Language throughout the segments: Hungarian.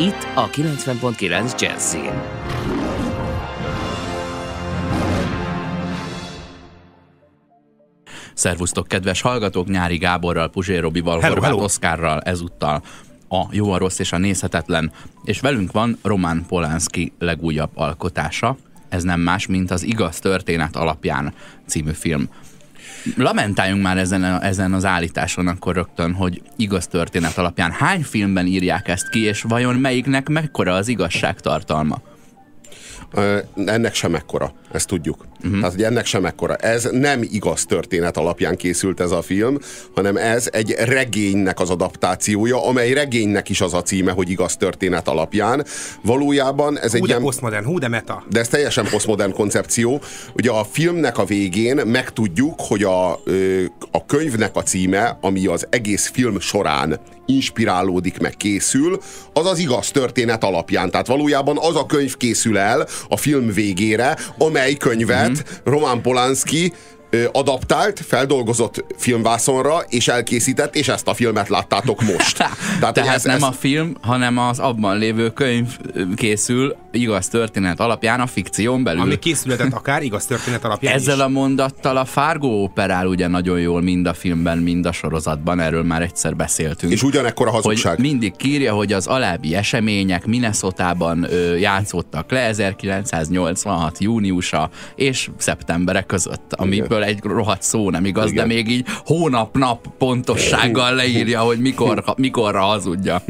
Itt a 90.9 Jazzin. Szervusztok, kedves hallgatók! Nyári Gáborral, Puzsér Robival, Hello, Horváth hello. Oszkárral ezúttal a jó, a rossz és a nézhetetlen. És velünk van Roman Polanski legújabb alkotása. Ez nem más, mint az Igaz történet alapján című film. Lamentáljunk már ezen, ezen az állításon akkor rögtön, hogy igaz történet alapján. Hány filmben írják ezt ki, és vajon melyiknek mekkora az igazságtartalma? Ö, ennek sem ekkora, ezt tudjuk. Uh-huh. Tehát, hogy ennek sem ekkora. Ez nem igaz történet alapján készült ez a film, hanem ez egy regénynek az adaptációja, amely regénynek is az a címe, hogy igaz történet alapján. Valójában ez egy Hú, de ilyen... posztmodern, hú, de meta. De ez teljesen posztmodern koncepció. Ugye a filmnek a végén megtudjuk, hogy a, a könyvnek a címe, ami az egész film során inspirálódik, meg készül, az az igaz történet alapján. Tehát valójában az a könyv készül el a film végére, amely könyvet Mhm. mm-hmm. Roman Polanski adaptált, feldolgozott filmvászonra, és elkészített, és ezt a filmet láttátok most. Tehát, Tehát ez, nem ez... a film, hanem az abban lévő könyv készül igaz történet alapján a fikción belül. Ami készületett akár igaz történet alapján Ezzel is. a mondattal a Fargo operál ugye nagyon jól mind a filmben, mind a sorozatban, erről már egyszer beszéltünk. És ugyanekkor a hazugság. Hogy mindig kírja, hogy az alábbi események Minnesotában ö, játszottak le 1986 júniusa és szeptembere között, amiből egy rohadt szó nem igaz, Igen. de még így hónap-nap pontossággal leírja, hogy mikor, mikorra hazudja.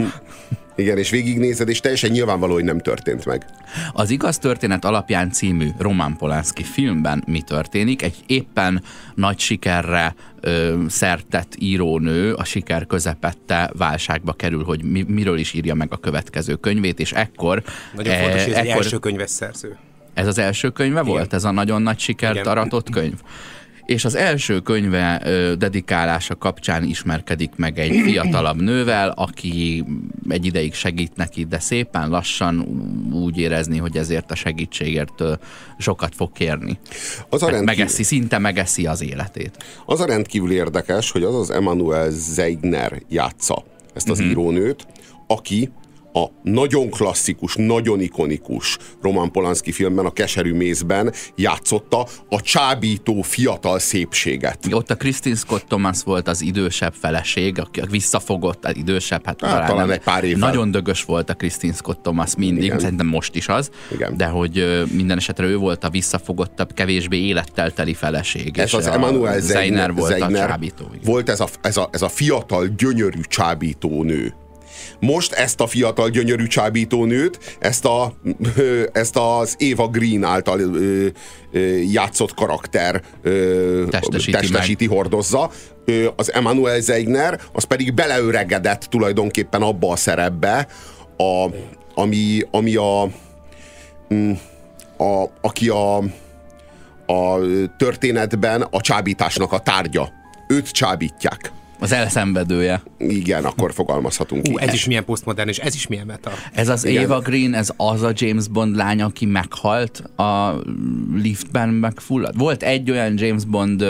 Igen, és végignézed, és teljesen nyilvánvaló, hogy nem történt meg. Az Igaz Történet alapján című Roman Polanski filmben mi történik? Egy éppen nagy sikerre ö, szertett írónő a siker közepette válságba kerül, hogy mi, miről is írja meg a következő könyvét, és ekkor... Nagyon fontos, hogy ez egy ekkor első könyves szerző. ez az első könyve Igen. volt? Ez a nagyon nagy sikert Igen. aratott könyv? És az első könyve ö, dedikálása kapcsán ismerkedik meg egy fiatalabb nővel, aki egy ideig segít neki, de szépen lassan úgy érezni, hogy ezért a segítségért ö, sokat fog kérni. Az a, rendkívül, megeszi, szinte megeszi az életét. az a rendkívül érdekes, hogy az az Emmanuel Zeigner játsza ezt az Mhm. írónőt, aki a nagyon klasszikus, nagyon ikonikus Roman Polanski filmben, a Keserű mézben játszotta a csábító fiatal szépséget. Ott a Christine Scott Thomas volt az idősebb feleség, aki visszafogott, az idősebb, hát, Hát, talán nem. egy pár évvel. Nagyon dögös volt a Christine Scott Thomas mindig, Igen. szerintem most is az, Igen. de hogy minden esetre ő volt a visszafogottabb, kevésbé élettel teli feleség. Ez az Emmanuel Zeigner, volt Zeigner a csábító. igen. volt ez a, ez, a, ez a fiatal, gyönyörű csábító nő. Most ezt a fiatal, gyönyörű csábító nőt, ezt, a, ezt az Eva Green által ö, ö, játszott karakter ö, Testesíti testesíti hordozza. Ö, Az Emmanuel Zeigner, az pedig beleöregedett tulajdonképpen abba a szerepbe, a, ami, ami a, mm, a, aki a, a történetben a csábításnak a tárgya. Őt csábítják. Az elszenvedője. Igen, akkor fogalmazhatunk Hú, így. ez is milyen posztmodern, és ez is milyen meta. Ez az Igen. Eva Green, ez az a James Bond lány, aki meghalt a liftben megfulladt. Volt egy olyan James Bond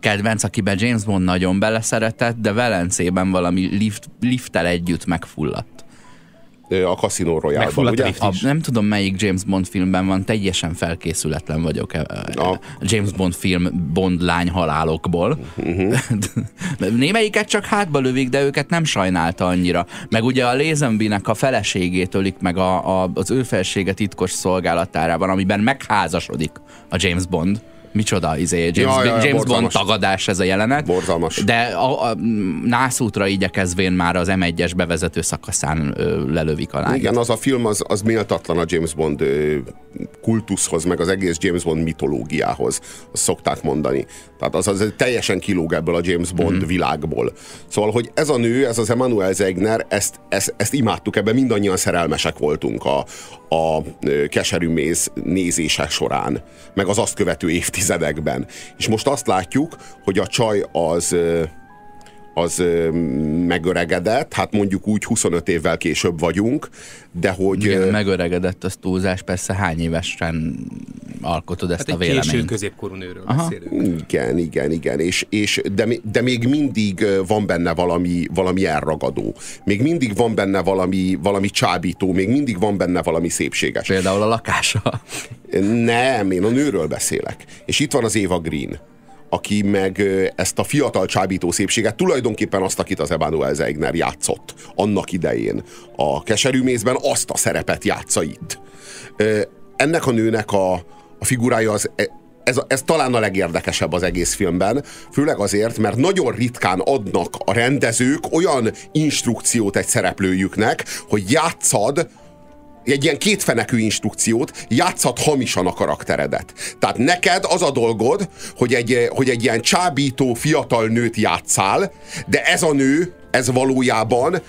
kedvenc, akiben James Bond nagyon beleszeretett, de Velencében valami lift, lifttel együtt megfulladt. A Casino a ugye? A, nem tudom melyik James Bond filmben van, teljesen felkészületlen vagyok A- James Bond film Bond lány halálokból. Uh-huh. Némelyiket csak hátba lövik, de őket nem sajnálta annyira. Meg ugye a Lazenby-nek a feleségét ölik meg a, a, az ő felsége titkos szolgálatárában, amiben megházasodik a James Bond. Micsoda izé, James, Ja, ja, ja, James Bond tagadás ez a jelenet. Borzalmas. De a, a nászútra igyekezvén már az M1-es bevezető szakaszán ö, lelövik a lányt. Igen, az a film az, az méltatlan a James Bond ö, kultuszhoz, meg az egész James Bond mitológiához, azt szokták mondani. Tehát az, az teljesen kilóg ebből a James Bond mm. világból. Szóval, hogy ez a nő, ez az Emmanuel Zegner, ezt, ezt, ezt imádtuk, ebben mindannyian szerelmesek voltunk a, a keserű méz nézése során, meg az azt követő évtizedekben. És most azt látjuk, hogy a csaj az az megöregedett, hát mondjuk úgy 25 évvel később vagyunk, de hogy... Igen, megöregedett az túlzás, persze hány évesen alkotod ezt Hát a egy késő véleményt? középkorú nőről Aha. beszélünk. Igen, igen, igen, és, és de, de még mindig van benne valami, valami elragadó. Még mindig van benne valami, valami csábító, még mindig van benne valami szépséges. Például a lakása. Nem, én a nőről beszélek. És itt van az Eva Green, aki meg ezt a fiatal csábító szépséget, tulajdonképpen azt, akit az Emanuel Zeigner játszott annak idején a keserű mézben, azt a szerepet játsza itt. Ennek a nőnek a, a figurája az e- ez, ez talán a legérdekesebb az egész filmben, főleg azért, mert nagyon ritkán adnak a rendezők olyan instrukciót egy szereplőjüknek, hogy játszad egy ilyen kétfenekű instrukciót, játszhat hamisan a karakteredet. Tehát neked az a dolgod, hogy egy, hogy egy ilyen csábító fiatal nőt játszál, de ez a nő, ez valójában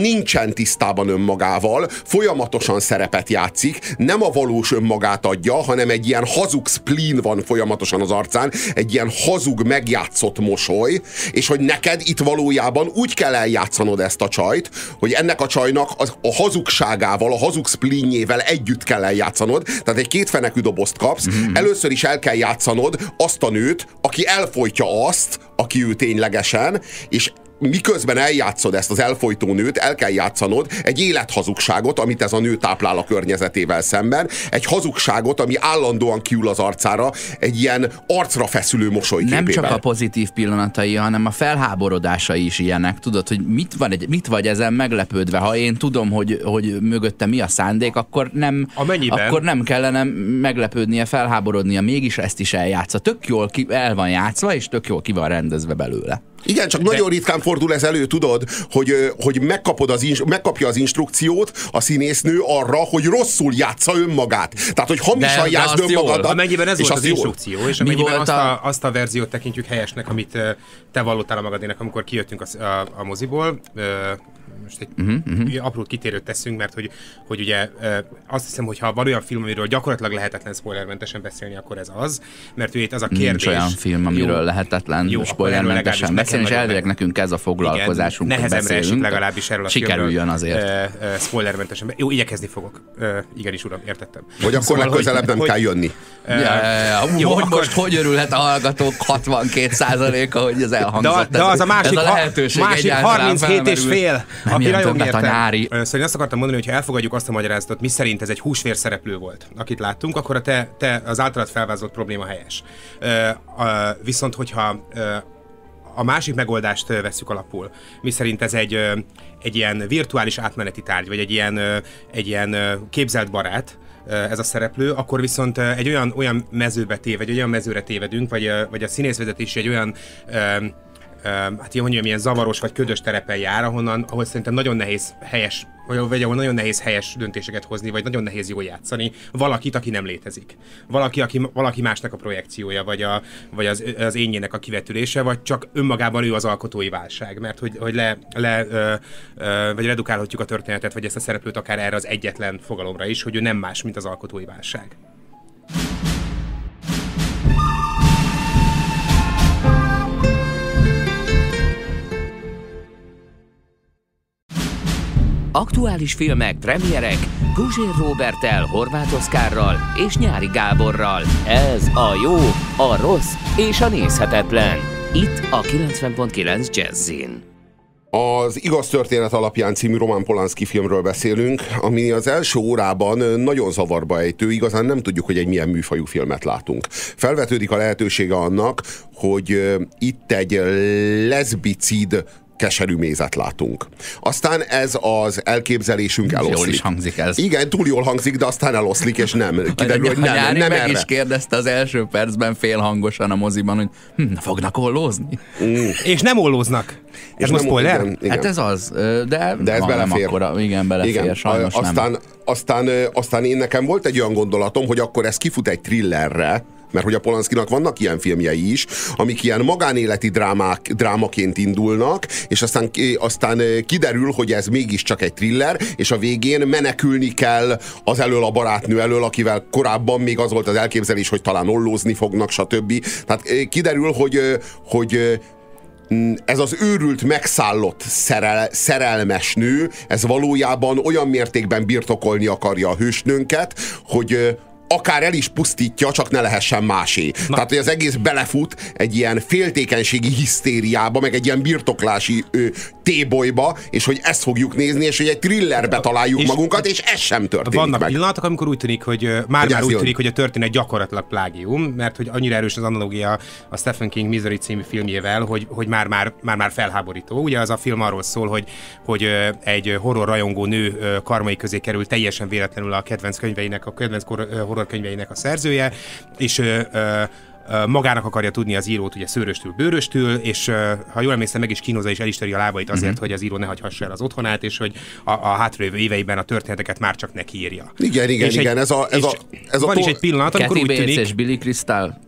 nincsen tisztában önmagával, folyamatosan szerepet játszik, nem a valós önmagát adja, hanem egy ilyen hazug spleen van folyamatosan az arcán, egy ilyen hazug megjátszott mosoly, és hogy neked itt valójában úgy kell eljátszanod ezt a csajt, hogy ennek a csajnak az, a hazugságával, a hazug spleenjével együtt kell eljátszanod, tehát egy kétfenekű dobozt kapsz, mm-hmm. először is el kell játszanod azt a nőt, aki elfolytja azt, aki ő ténylegesen, és miközben eljátszod ezt az elfolytó nőt, el kell játszanod egy élethazugságot, amit ez a nő táplál a környezetével szemben, egy hazugságot, ami állandóan kiül az arcára, egy ilyen arcra feszülő mosolyképével. Nem csak a pozitív pillanatai, hanem a felháborodásai is ilyenek. Tudod, hogy mit, van egy, mit vagy ezen meglepődve? Ha én tudom, hogy, hogy mögötte mi a szándék, akkor nem, Amennyiben- akkor nem kellene meglepődnie, felháborodnia. Mégis ezt is eljátsza. Tök jól ki, el van játszva, és tök jól ki van rendezve belőle. Igen, csak De... nagyon ritkán fordul ez elő, tudod, hogy, hogy megkapod az, megkapja az instrukciót a színésznő arra, hogy rosszul játsza önmagát. Tehát, hogy hamisan De- de játsz jól. önmagadat. Amennyiben ez és volt az jól. instrukció, és amennyiben azt a, a- azt a verziót tekintjük helyesnek, amit te vallottál a magadének, amikor kijöttünk a, a, a moziból, most egy uh-huh, uh-huh. apró kitérőt teszünk, mert hogy, hogy ugye azt hiszem, hogy ha van olyan film, amiről gyakorlatilag lehetetlen spoilermentesen beszélni, akkor ez az, mert ugye itt az a kérdés. Nincs olyan film, amiről Jó, lehetetlen Jó, spoilermentesen beszélni, és elvileg meg- nekünk ez a foglalkozásunk, Igen, hogy nehezemre esik legalábbis erről a Sikerüljön azért. ö, ö, spoilermentesen. Jó, igyekezni fogok. Ö, igenis, uram, értettem. Vagy akkor Szóval, legközelebb nem hogy- kell jönni. Ja, ja, ja. Jó, hogy akkor- most hogy örülhet a hallgatók 62%-a, hogy ez De, elhangzott. de az a másik, ez a lehetőség másik egyáltalán 37 és fél, aki nagyon a nyári. Szóval én azt akartam mondani, hogy ha elfogadjuk azt a magyarázatot, mi szerint ez egy húsvér szereplő volt, akit láttunk, akkor a te, te az általad felvázolt probléma helyes. Viszont, hogyha a másik megoldást ö, vesszük alapul, mi szerint ez egy, egy ilyen virtuális átmeneti tárgy, vagy egy ilyen, egy ilyen képzelt barát, ez a szereplő, akkor viszont egy olyan, olyan mezőbe tév, vagy egy olyan mezőre tévedünk, vagy, vagy a színészvezetés egy olyan hát ilyen mondjam, ilyen zavaros vagy ködös terepen jár, ahonnan, ahol szerintem nagyon nehéz helyes, vagy, vagy ahol nagyon nehéz helyes döntéseket hozni, vagy nagyon nehéz jól játszani valakit, aki nem létezik. Valaki, aki, valaki másnak a projekciója, vagy, a, vagy az, az énjének a kivetülése, vagy csak önmagában ő az alkotói válság, mert hogy, hogy le, le ö, ö, vagy redukálhatjuk a történetet, vagy ezt a szereplőt akár erre az egyetlen fogalomra is, hogy ő nem más, mint az alkotói válság. Aktuális filmek, premierek, Guzsér Robertel, Horváth Oszkárral és Nyári Gáborral. Ez a jó, a rossz és a nézhetetlen. Itt a 90.9 Jazzin. Az Igaz Történet alapján című Roman Polanski filmről beszélünk, ami az első órában nagyon zavarba ejtő, igazán nem tudjuk, hogy egy milyen műfajú filmet látunk. Felvetődik a lehetősége annak, hogy itt egy leszbicid keserű mézet látunk. Aztán ez az elképzelésünk eloszlik. Jól is hangzik ez. Igen, túl jól hangzik, de aztán eloszlik, és nem. Kiderül, hogy nem, nyári nem meg erre. is kérdezte az első percben félhangosan a moziban, hogy hm, fognak ollózni? És nem ollóznak. Ez És most nem- spoiler? igen, igen. Hát ez az, de, De ez nem belefér. akkora, igen, belefér, Igen, sajnos aztán, nem. Aztán, ö, aztán én nekem volt egy olyan gondolatom, hogy akkor ez kifut egy thrillerre, mert hogy a Polanskinak vannak ilyen filmjei is, amik ilyen magánéleti drámák, drámaként indulnak, és aztán, aztán ö, kiderül, hogy ez mégiscsak egy thriller, és a végén menekülni kell az elől a barátnő elől, akivel korábban még az volt az elképzelés, hogy talán ollózni fognak, stb. Tehát ö, kiderül, hogy, ö, hogy ez az őrült, megszállott szerel, szerelmes nő, ez valójában olyan mértékben birtokolni akarja a hősnőnket, hogy akár el is pusztítja, csak ne lehessen másé. Na. Tehát, hogy az egész belefut egy ilyen féltékenységi hisztériába, meg egy ilyen birtoklási ö, tébolyba, és hogy ezt fogjuk nézni, és hogy egy thrillerbe találjuk És- magunkat, és ez sem történik Vannak meg. pillanatok, amikor úgy tűnik, hogy már-már ez úgy jön. tűnik, hogy a történet gyakorlatilag plágium, mert hogy annyira erős az analógia a Stephen King Misery című filmjével, hogy, hogy már-már, már-már felháborító. Ugye az a film arról szól, hogy, hogy egy horror rajongó nő karmai közé kerül teljesen véletlenül a kedvenc könyveinek, a kedvenc horror könyveinek a szerzője, és magának akarja tudni az írót, ugye szőröstül, bőröstül, és ha jól emlékszem, meg is kínozza és elismeri a lábait azért, Mhm. hogy az író ne hagyhassa el az otthonát, és hogy a, a hátralévő éveiben a történeteket már csak neki írja. Igen, igen, És igen, ez a- ez és a- ez a van to- is egy pillanat, amikor Kathy úgy Bates tűnik, és Billy Crystal,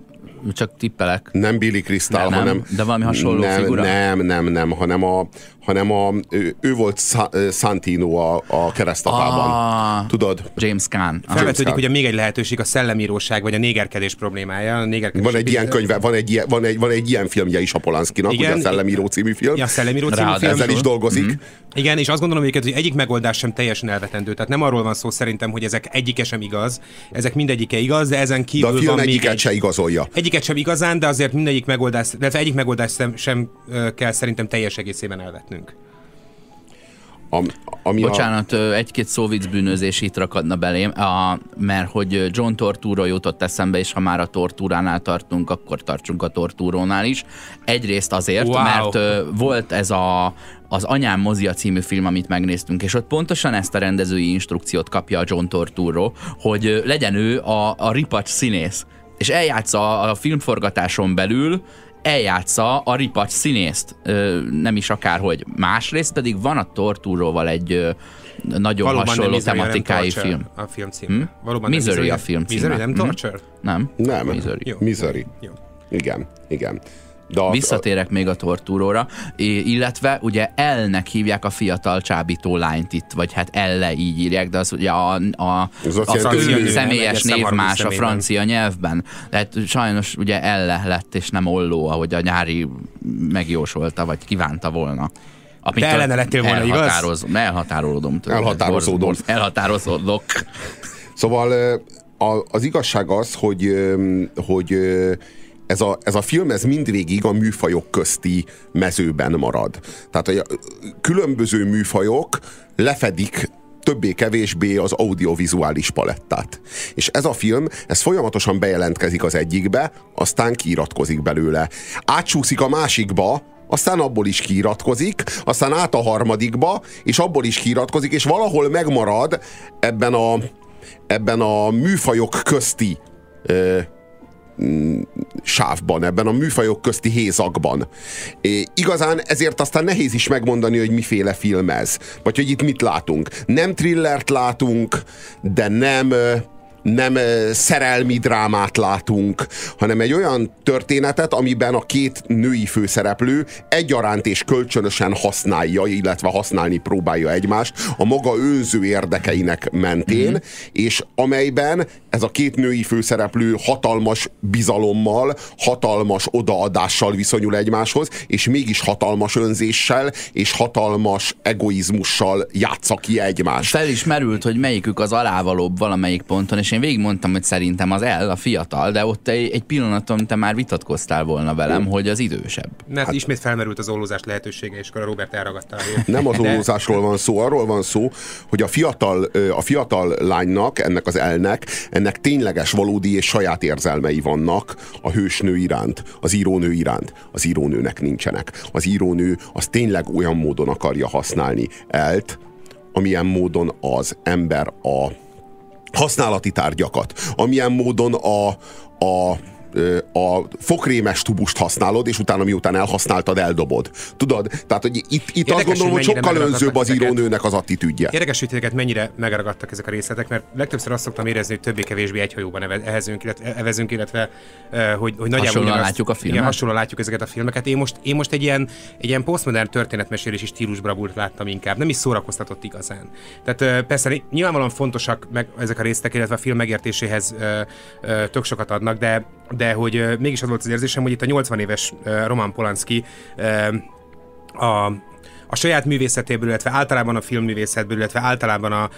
csak tippelek. Nem Billy Crystal, Nem, nem, hanem... de valami hasonló nem, figura? Nem, nem, nem, hanem a, hanem a ő, ő volt Sa- Santino a, a keresztapában. Ah. Tudod? James Caan. Felvetődik ugye még egy lehetőség, a szellemíróság, vagy a négerkedés problémája. A négerkedés Van egy ilyen könyve, van egy ilyen, van egy, van egy ilyen filmje is a Polanskinak, ugye Igen. a Szellemíró című film. Ja, a Szellemíró című Ráadásul. film. Ezzel is dolgozik. Mhm. Igen, és azt gondolom egyébként, hogy egyik megoldás sem teljesen elvetendő. Tehát nem arról van szó szerintem, hogy ezek egyike sem igaz, ezek mindegyike igaz, de ezen De kívül a film van még egyiket egy... se igazolja. Egyiket sem igazán, de azért mindegyik megoldás, illetve egyik megoldás sem, sem kell szerintem teljes egészében elvetnünk. A, ami Bocsánat, ö, egy-két szó vicc bűnözés itt rakadna belém, a, mert hogy John Tortúra jutott eszembe, és ha már a tortúránál tartunk, akkor tartsunk a tortúrónál is. Egyrészt azért, Wow. mert ö, volt ez a az Anyám mozia című film, amit megnéztünk, és ott pontosan ezt a rendezői instrukciót kapja a John Torturo, hogy legyen ő a, a ripacs színész. És eljátsza a filmforgatáson belül eljátsza a ripacs színészt, ö, nem is akárhogy. Másrészt pedig van a Tortúróval egy ö, nagyon Valóban hasonló nem tematikájú hanem film. A film címe. Hm? Valóban Misery nem a film címe. Misery, nem Hm? Torture? Nem? Nem, Misery. Jó. Misery. Jó. Igen, igen. De a, Visszatérek még a tortúróra, illetve ugye Elnek hívják a fiatal csábító lányt itt, vagy hát Elle így írják, de az ugye a, a, Az a nő, személyes név más a francia nyelvben. Tehát sajnos ugye Elle lett, és nem Olló, ahogy a nyári megjósolta, vagy kívánta volna. Amit Te ellene lettél volna, igaz? elhatároz, Elhatárolódom. tőle. Elhatározódom. Borz- borz- Elhatározódok. Szóval a, az igazság az, hogy, hogy ez a, ez a film ez mindvégig a műfajok közti mezőben marad. Tehát a különböző műfajok lefedik többé-kevésbé az audiovizuális palettát. És ez a film, ez folyamatosan bejelentkezik az egyikbe, aztán kiiratkozik belőle. Átsúszik a másikba, aztán abból is kiiratkozik, aztán át a harmadikba, és abból is kiiratkozik, és valahol megmarad ebben a, ebben a műfajok közti ö, sávban, ebben a műfajok közti hézakban. É, igazán ezért aztán nehéz is megmondani, hogy miféle film ez. Vagy hogy itt mit látunk. Nem thrillert látunk, de nem nem szerelmi drámát látunk, hanem egy olyan történetet, amiben a két női főszereplő egyaránt és kölcsönösen használja, illetve használni próbálja egymást a maga önző érdekeinek mentén, mm-hmm. és amelyben ez a két női főszereplő hatalmas bizalommal, hatalmas odaadással viszonyul egymáshoz, és mégis hatalmas önzéssel és hatalmas egoizmussal játsza ki egymást. Fel is merült, hogy melyikük az alávalóbb valamelyik ponton, és és én végigmondtam, hogy szerintem az el, a fiatal, de ott egy, egy pillanaton te már vitatkoztál volna velem, hogy az idősebb. Mert hát, ismét felmerült az ollózás lehetősége, és akkor a Robert elragadta. Nem az ollózásról van szó, arról van szó, hogy a fiatal, a fiatal lánynak, ennek az elnek, ennek tényleges, valódi és saját érzelmei vannak a hősnő iránt, az írónő iránt. Az írónőnek nincsenek. Az írónő az tényleg olyan módon akarja használni elt, amilyen módon az ember a használati tárgyakat, amilyen módon a, a, a fokrémes tubust használod, és utána miután elhasználtad, eldobod. Tudod? Tehát, hogy itt, itt azt gondolom, hogy sokkal önzőbb az írónőnek az attitűdje. Érdekes, hogy titeket mennyire megragadtak ezek a részletek, mert legtöbbször azt szoktam érezni, hogy többé-kevésbé egy hajóban evezünk, illetve, evezünk, illetve hogy, hogy nagyjából hasonlóan látjuk a filmet. Igen, hasonlóan látjuk ezeket a filmeket. Én most, én most egy ilyen, egy ilyen posztmodern történetmesélési stílusbravúrt láttam inkább. Nem is szórakoztatott igazán. Tehát persze nyilvánvalóan fontosak meg ezek a részletek, illetve a film megértéséhez tök sokat adnak, de de hogy mégis az volt az érzésem, hogy itt a 80 éves Roman Polanski a a saját művészetéből, illetve általában a filmművészetből, illetve általában a,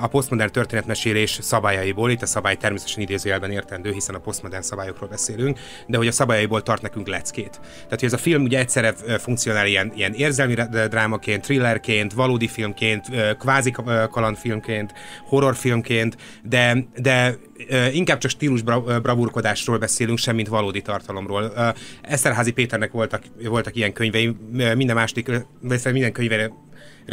a posztmodern történetmesélés szabályaiból, itt a szabály természetesen idézőjelben értendő, hiszen a posztmodern szabályokról beszélünk, de hogy a szabályaiból tart nekünk leckét. Tehát, hogy ez a film ugye egyszerre funkcionál ilyen, ilyen érzelmi drámaként, thrillerként, valódi filmként, kvázi kalandfilmként, horrorfilmként, de, de inkább csak stílus bravúrkodásról beszélünk, semmint valódi tartalomról. Eszterházi Péternek voltak, voltak ilyen könyvei, minden másik, minden könyvére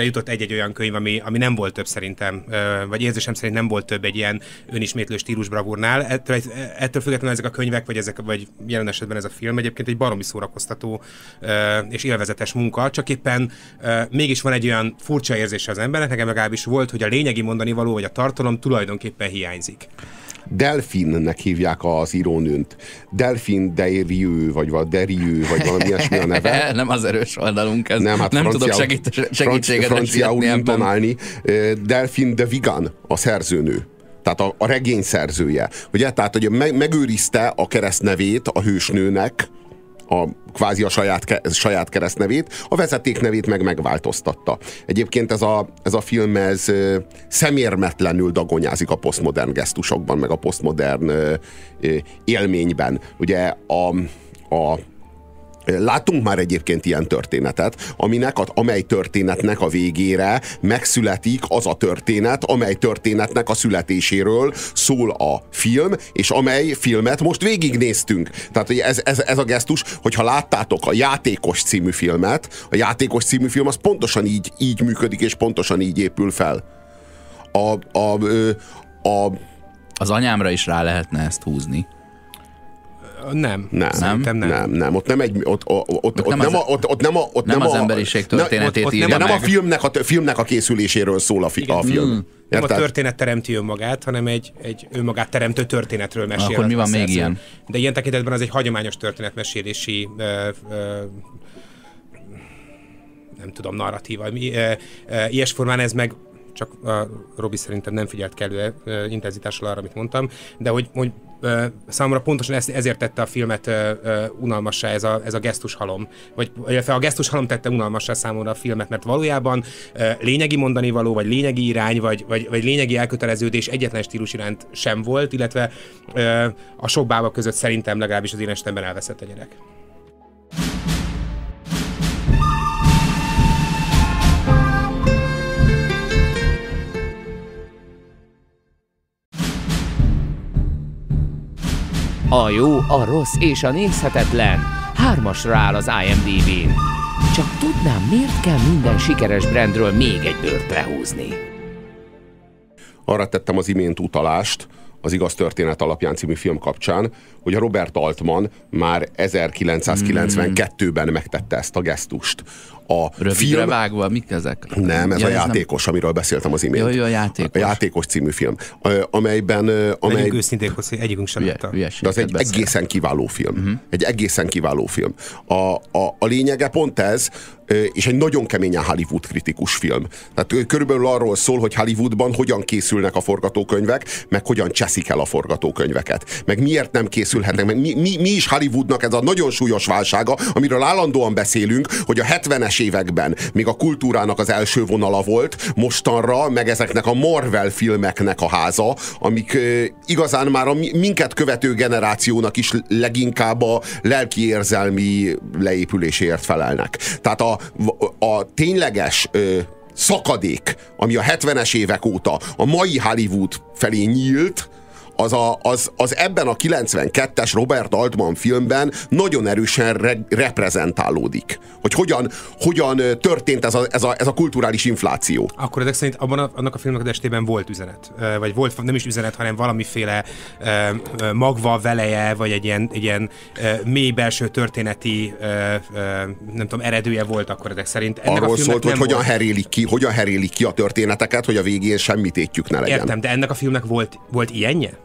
jutott egy-egy olyan könyv, ami, ami nem volt több szerintem, vagy érzésem szerint nem volt több egy ilyen önismétlő stílus bravúrnál. Ettől, ettől függetlenül ezek a könyvek, vagy, ezek, vagy jelen esetben ez a film egyébként egy baromi szórakoztató és élvezetes munka, csak éppen mégis van egy olyan furcsa érzése az embernek, nekem legalábbis volt, hogy a lényegi mondani való, vagy a tartalom tulajdonképpen hiányzik. Delfinnek hívják az írónőnt. Delfin Derieux, vagy vagy Derieux, vagy valami ilyesmi a neve. nem az erős oldalunk ez. Nem, hát nem tudok segít, segítséget franciául intonálni. Delfin de Vigan, a szerzőnő tehát a, a regény szerzője. Ugye? Tehát, hogy meg, megőrizte a keresztnevét a hősnőnek, a kvázi a saját, saját keresztnevét, a vezetéknevét meg megváltoztatta. Egyébként ez a, ez a film ez szemérmetlenül dagonyázik a posztmodern gesztusokban, meg a posztmodern élményben. Ugye a, a Látunk már egyébként ilyen történetet, aminek, amely történetnek a végére megszületik az a történet, amely történetnek a születéséről szól a film, és amely filmet most végignéztünk. Tehát ez, ez, ez a gesztus, hogyha láttátok a Játékos című filmet, a Játékos című film az pontosan így, így működik, és pontosan így épül fel. A, a, a, a az anyámra is rá lehetne ezt húzni. Nem. Nem, nem, nem, nem, nem. Ott nem egy, ott, ott, ott, ott, nem, az, a, ott, ott nem, a, ott nem, nem az a, emberiség történetét ott, ott írja nem, nem a filmnek a, filmnek a készüléséről szól a, fi, a film. Mm. Nem a történet teremti önmagát, hanem egy, egy önmagát teremtő történetről mesél. Akkor mi van még ilyen? De ilyen tekintetben az egy hagyományos történetmesélési ö, ö, nem tudom, narratíva. Ilyes formán ez meg csak a Robi szerintem nem figyelt kellő intenzitással arra, amit mondtam, de hogy, hogy számomra pontosan ezért tette a filmet unalmassá ez a, ez a gesztushalom. Vagy illetve a gesztushalom tette unalmassá számomra a filmet, mert valójában lényegi mondani való, vagy lényegi irány, vagy, vagy, vagy lényegi elköteleződés egyetlen stílus iránt sem volt, illetve a sok bába között szerintem legalábbis az én estemben elveszett a gyerek. A jó, a rossz és a nézhetetlen hármasra áll az IMDb-n. Csak tudnám, miért kell minden sikeres brandről még egy bőrt lehúzni. Arra tettem az imént utalást, az Igaz Történet alapján című film kapcsán, hogy a Robert Altman már 1992-ben megtette ezt a gesztust. A Rövidre film... vágva, mik ezek? Nem, ez ja, a ez játékos, nem... amiről beszéltem az imént. Jó, jó, a játékos. A játékos című film, amelyben... Amely... Legyünk őszinték, hogy egyikünk sem Hülye, De az egy beszél. egészen kiváló film. Uh-huh. Egy egészen kiváló film. A, a, a lényege pont ez, és egy nagyon keményen Hollywood kritikus film. Tehát körülbelül arról szól, hogy Hollywoodban hogyan készülnek a forgatókönyvek, meg hogyan cseszik el a forgatókönyveket. Meg miért nem készülhetnek, meg mi, mi, mi is Hollywoodnak ez a nagyon súlyos válsága, amiről állandóan beszélünk, hogy a 70-es 70-es években még a kultúrának az első vonala volt, mostanra meg ezeknek a Marvel filmeknek a háza, amik igazán már a minket követő generációnak is leginkább a lelki érzelmi leépüléséért felelnek. Tehát a, a tényleges szakadék, ami a 70-es évek óta a mai Hollywood felé nyílt, az, a, az, az ebben a 92-es Robert Altman filmben nagyon erősen re, reprezentálódik. Hogy hogyan, hogyan történt ez a, ez, a, ez a kulturális infláció. Akkor ezek szerint abban a, annak a filmnek az estében volt üzenet. Vagy volt nem is üzenet, hanem valamiféle magva, veleje, vagy egy ilyen, egy ilyen mély belső történeti nem tudom, eredője volt akkor ezek szerint. Ennek Arról a szólt, hogy hogyan herélik, ki, hogyan herélik ki a történeteket, hogy a végén semmit étjük ne legyen. Értem, de ennek a filmnek volt, volt ilyenje?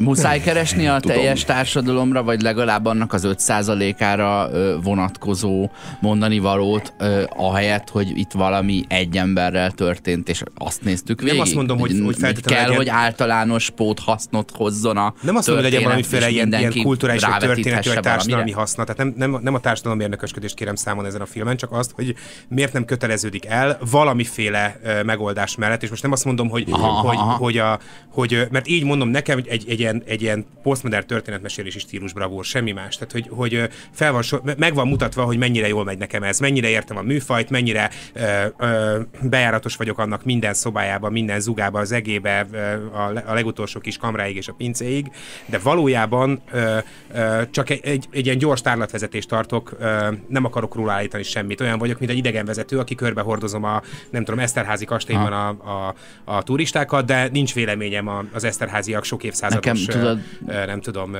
Muszáj keresni a Tudom. teljes társadalomra, vagy legalább annak az 5%-ára vonatkozó mondani valót, ahelyett, hogy itt valami egy emberrel történt, és azt néztük végig. Nem azt mondom, hogy, hogy feltétlenül kell, legyen... hogy általános pót hasznot hozzon a Nem azt mondom, hogy legyen valamiféle ilyen, ilyen kulturális vagy történeti vagy társadalmi haszna. Tehát nem, nem, nem a társadalom érdekösködést kérem számon ezen a filmen, csak azt, hogy miért nem köteleződik el valamiféle megoldás mellett, és most nem azt mondom, hogy, aha, hogy, aha. hogy, a, hogy, mert így mondom nekem, egy, egy, ilyen, egy ilyen posztmodern történetmesélési stílus bravúr, semmi más. Tehát, hogy, hogy fel van, meg van mutatva, hogy mennyire jól megy nekem ez, mennyire értem a műfajt, mennyire ö, ö, bejáratos vagyok annak minden szobájában, minden zugába, az egébe, a, a legutolsó kis kamráig és a pincéig, de valójában ö, ö, csak egy, egy, egy ilyen gyors tárlatvezetést tartok, ö, nem akarok róla állítani semmit. Olyan vagyok, mint egy idegenvezető, aki körbe hordozom a, nem tudom, Eszterházi kastélyban a, a, a turistákat, de nincs véleményem az Eszterháziak sok évszázados Nekem, tudod, nem tudom,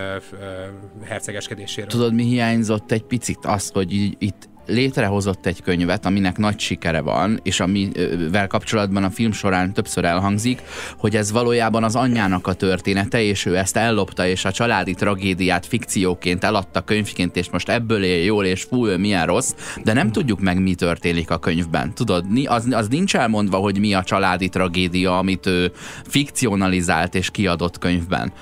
hercegeskedéséről. Tudod, mi hiányzott egy picit? Az, hogy itt létrehozott egy könyvet, aminek nagy sikere van, és amivel kapcsolatban a film során többször elhangzik, hogy ez valójában az anyjának a története, és ő ezt ellopta, és a családi tragédiát fikcióként eladta könyvként, és most ebből él jól, és fú, ő milyen rossz, de nem tudjuk meg, mi történik a könyvben. Tudod, az, az nincs elmondva, hogy mi a családi tragédia, amit ő fikcionalizált és kiadott könyvben.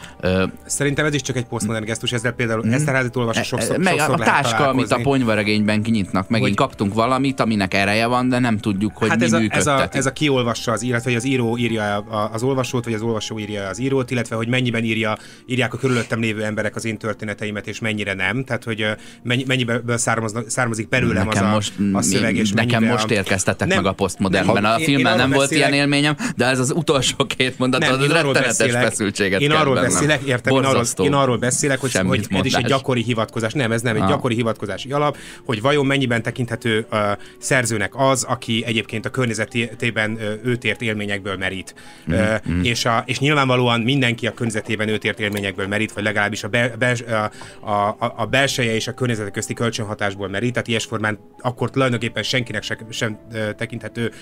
Szerintem ez is csak egy posztmodern gesztus, ezzel például mm. Eszterházi olvasó sokszor, meg sokszor a táska, amit a ponyvaregényben kinyitnak olvasnak, megint hogy... kaptunk valamit, aminek ereje van, de nem tudjuk, hogy hát mi ez a, ez a, ez a kiolvassa az írat, vagy az író írja az olvasót, vagy az olvasó írja az írót, illetve hogy mennyiben írja, írják a körülöttem lévő emberek az én történeteimet, és mennyire nem. Tehát, hogy mennyi, mennyiből származik belőlem nekem az most, a, a szöveg, és Nekem most érkeztetek nem, meg a posztmodernben. A filmben nem volt ilyen élményem, de ez az utolsó két mondat, nem, az rettenetes feszültséget Én arról beszélek, értem, én arról, én arról beszélek, hogy, hogy ez is egy gyakori hivatkozás. Nem, ez nem egy gyakori hivatkozási alap, hogy vajon mennyiben tekinthető a szerzőnek az, aki egyébként a környezetében őt ért élményekből merít. Mm-hmm. És, a, és nyilvánvalóan mindenki a környezetében őt ért élményekből merít, vagy legalábbis a, be, be, a, a, a belseje és a környezet közti kölcsönhatásból merít, tehát ilyes formán akkor tulajdonképpen senkinek sem, sem tekinthető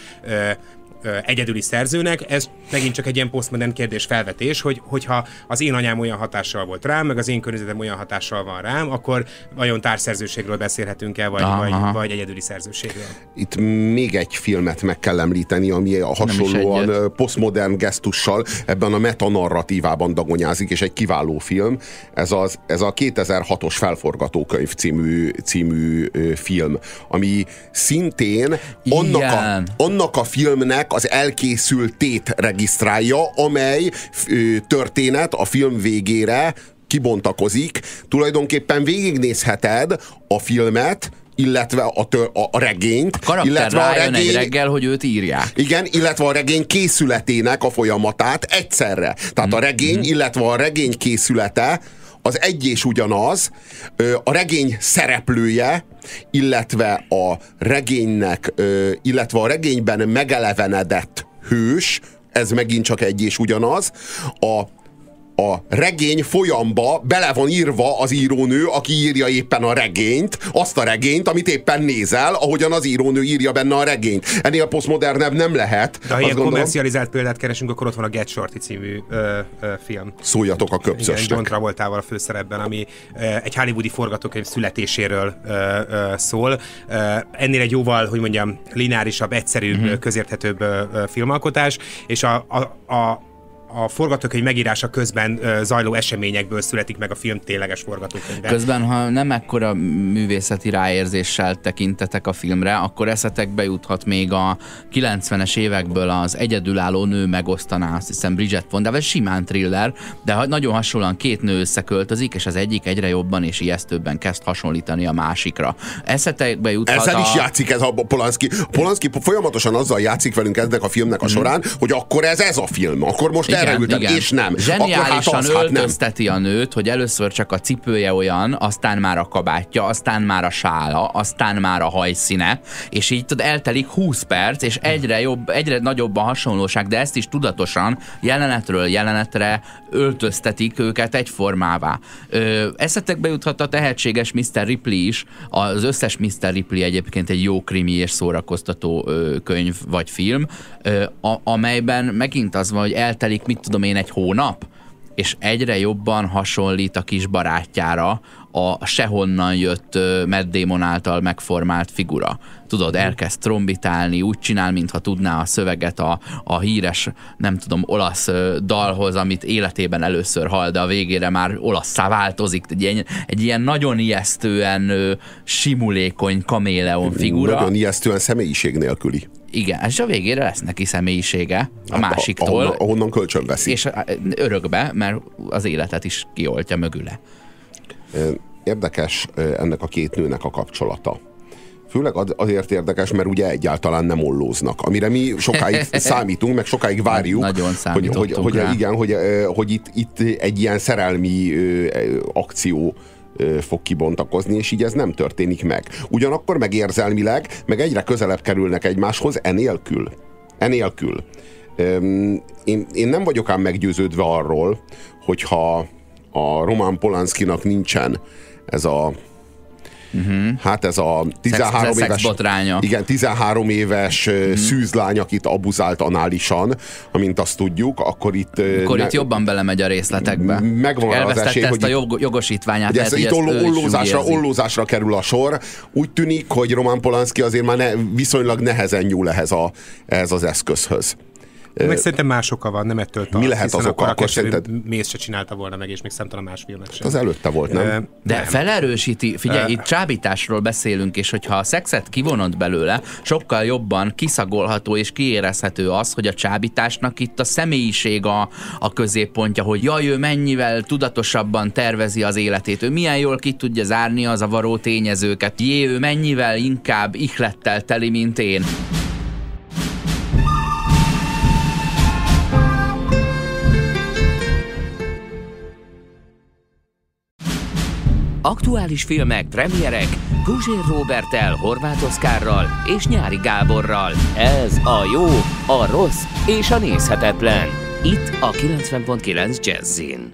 egyedüli szerzőnek, ez megint csak egy ilyen posztmodern kérdés felvetés, hogy hogyha az én anyám olyan hatással volt rám, meg az én környezetem olyan hatással van rám, akkor vajon társszerzőségről beszélhetünk-e, vagy, vagy, vagy egyedüli szerzőségről? Itt még egy filmet meg kell említeni, ami a hasonlóan posztmodern gesztussal ebben a metanarratívában dagonyázik, és egy kiváló film. Ez, az, ez a 2006-os felforgatókönyv című, című film, ami szintén annak a, annak a filmnek az elkészültét regisztrálja, amely történet a film végére kibontakozik. Tulajdonképpen végignézheted a filmet, illetve a, tör, a, a regényt, a illetve a regény, egy reggel, hogy őt írják. Igen, illetve a regény készületének a folyamatát egyszerre. Tehát a regény, mm. illetve a regény készülete az egy és ugyanaz, a regény szereplője, illetve a regénynek, illetve a regényben megelevenedett hős, ez megint csak egy és ugyanaz, a a regény folyamba bele van írva az írónő, aki írja éppen a regényt, azt a regényt, amit éppen nézel, ahogyan az írónő írja benne a regényt. Ennél posztmodernebb nem lehet. De ha ilyen komercializált példát keresünk, akkor ott van a Get Shorty című ö, ö, film. Szóljatok a köpcösnek. Igen, John Travoltával a főszerepben, ami ö, egy hollywoodi forgatókönyv születéséről ö, ö, szól. Ö, ennél egy jóval, hogy mondjam, lineárisabb, egyszerűbb, uh-huh. közérthetőbb ö, filmalkotás, és a, a, a a forgatókönyv megírása közben zajló eseményekből születik meg a film tényleges forgatókönyve. Közben, ha nem ekkora művészeti ráérzéssel tekintetek a filmre, akkor eszetekbe juthat még a 90-es évekből az egyedülálló nő megosztaná, azt hiszem Bridget Fonda, vagy simán thriller, de nagyon hasonlóan két nő összeköltözik, és az egyik egyre jobban és ijesztőbben kezd hasonlítani a másikra. Eszetekbe juthat Ezzel a... is játszik ez a Polanski. Polanski folyamatosan azzal játszik velünk ennek a filmnek a során, hogy akkor ez ez a film, akkor most erre ültem, és nem. Akkor hát Zseniálisan az, hát nem. öltözteti a nőt, hogy először csak a cipője olyan, aztán már a kabátja, aztán már a sála, aztán már a hajszíne, és így tud, eltelik 20 perc, és egyre jobb, egyre nagyobb a hasonlóság, de ezt is tudatosan jelenetről jelenetre öltöztetik őket egyformává. Ö, eszetekbe juthat a tehetséges Mr. Ripley is, az összes Mr. Ripley egyébként egy jó krimi és szórakoztató ö, könyv vagy film, ö, a, amelyben megint az van, hogy eltelik, mit tudom én, egy hónap, és egyre jobban hasonlít a kis barátjára a sehonnan jött Matt Damon által megformált figura. Tudod, elkezd trombitálni, úgy csinál, mintha tudná a szöveget a, a híres, nem tudom, olasz dalhoz, amit életében először hall, de a végére már olasszá változik. Egy ilyen, egy ilyen nagyon ijesztően simulékony kaméleon figura. Nagyon ijesztően személyiség nélküli. Igen, és a végére lesz neki személyisége a másiktól. Ahonnan, ahonnan kölcsön veszi. És á, örökbe, mert az életet is kioltja mögüle. Érdekes ennek a két nőnek a kapcsolata. Főleg az- azért érdekes, mert ugye egyáltalán nem ollóznak. Amire mi sokáig számítunk, meg sokáig várjuk, Nagyon hogy, hogy, hogy rá. igen, hogy, hogy itt, itt egy ilyen szerelmi akció fog kibontakozni, és így ez nem történik meg. Ugyanakkor meg érzelmileg, meg egyre közelebb kerülnek egymáshoz, enélkül. Enélkül. Én, én nem vagyok ám meggyőződve arról, hogyha a Roman Polanskinak nincsen ez a Hát ez a 13 Mhm. Szex- éves, szexbotránya. igen, 13 éves mm. szűzlány, akit abuzált análisan, amint azt tudjuk, akkor itt... Akkor ne- itt jobban belemegy a részletekbe. Megvan az esély, ezt hogy a jogosítványát. Lehet, ez itt hogy ollózásra, ollózásra kerül a sor. Úgy tűnik, hogy Roman Polanski azért már ne, viszonylag nehezen nyúl ehhez, a, ehhez az eszközhöz. Meg szerintem más oka van, nem ettől tart. Mi lehet az oka? Akkor, szerinted- mész se csinálta volna meg, és még számtalan más filmet sem. Az előtte volt, nem? De nem. felerősíti, figyelj, itt csábításról beszélünk, és hogyha a szexet kivonod belőle, sokkal jobban kiszagolható és kiérezhető az, hogy a csábításnak itt a személyiség a, a középpontja, hogy jaj, ő mennyivel tudatosabban tervezi az életét, ő milyen jól ki tudja zárni a zavaró tényezőket, jé, ő mennyivel inkább ihlettel teli, mint én. Aktuális filmek, premierek, Guzsér Robertel, Horváth Oszkárral és Nyári Gáborral. Ez a jó, a rossz és a nézhetetlen. Itt a 90.9 Jazzin.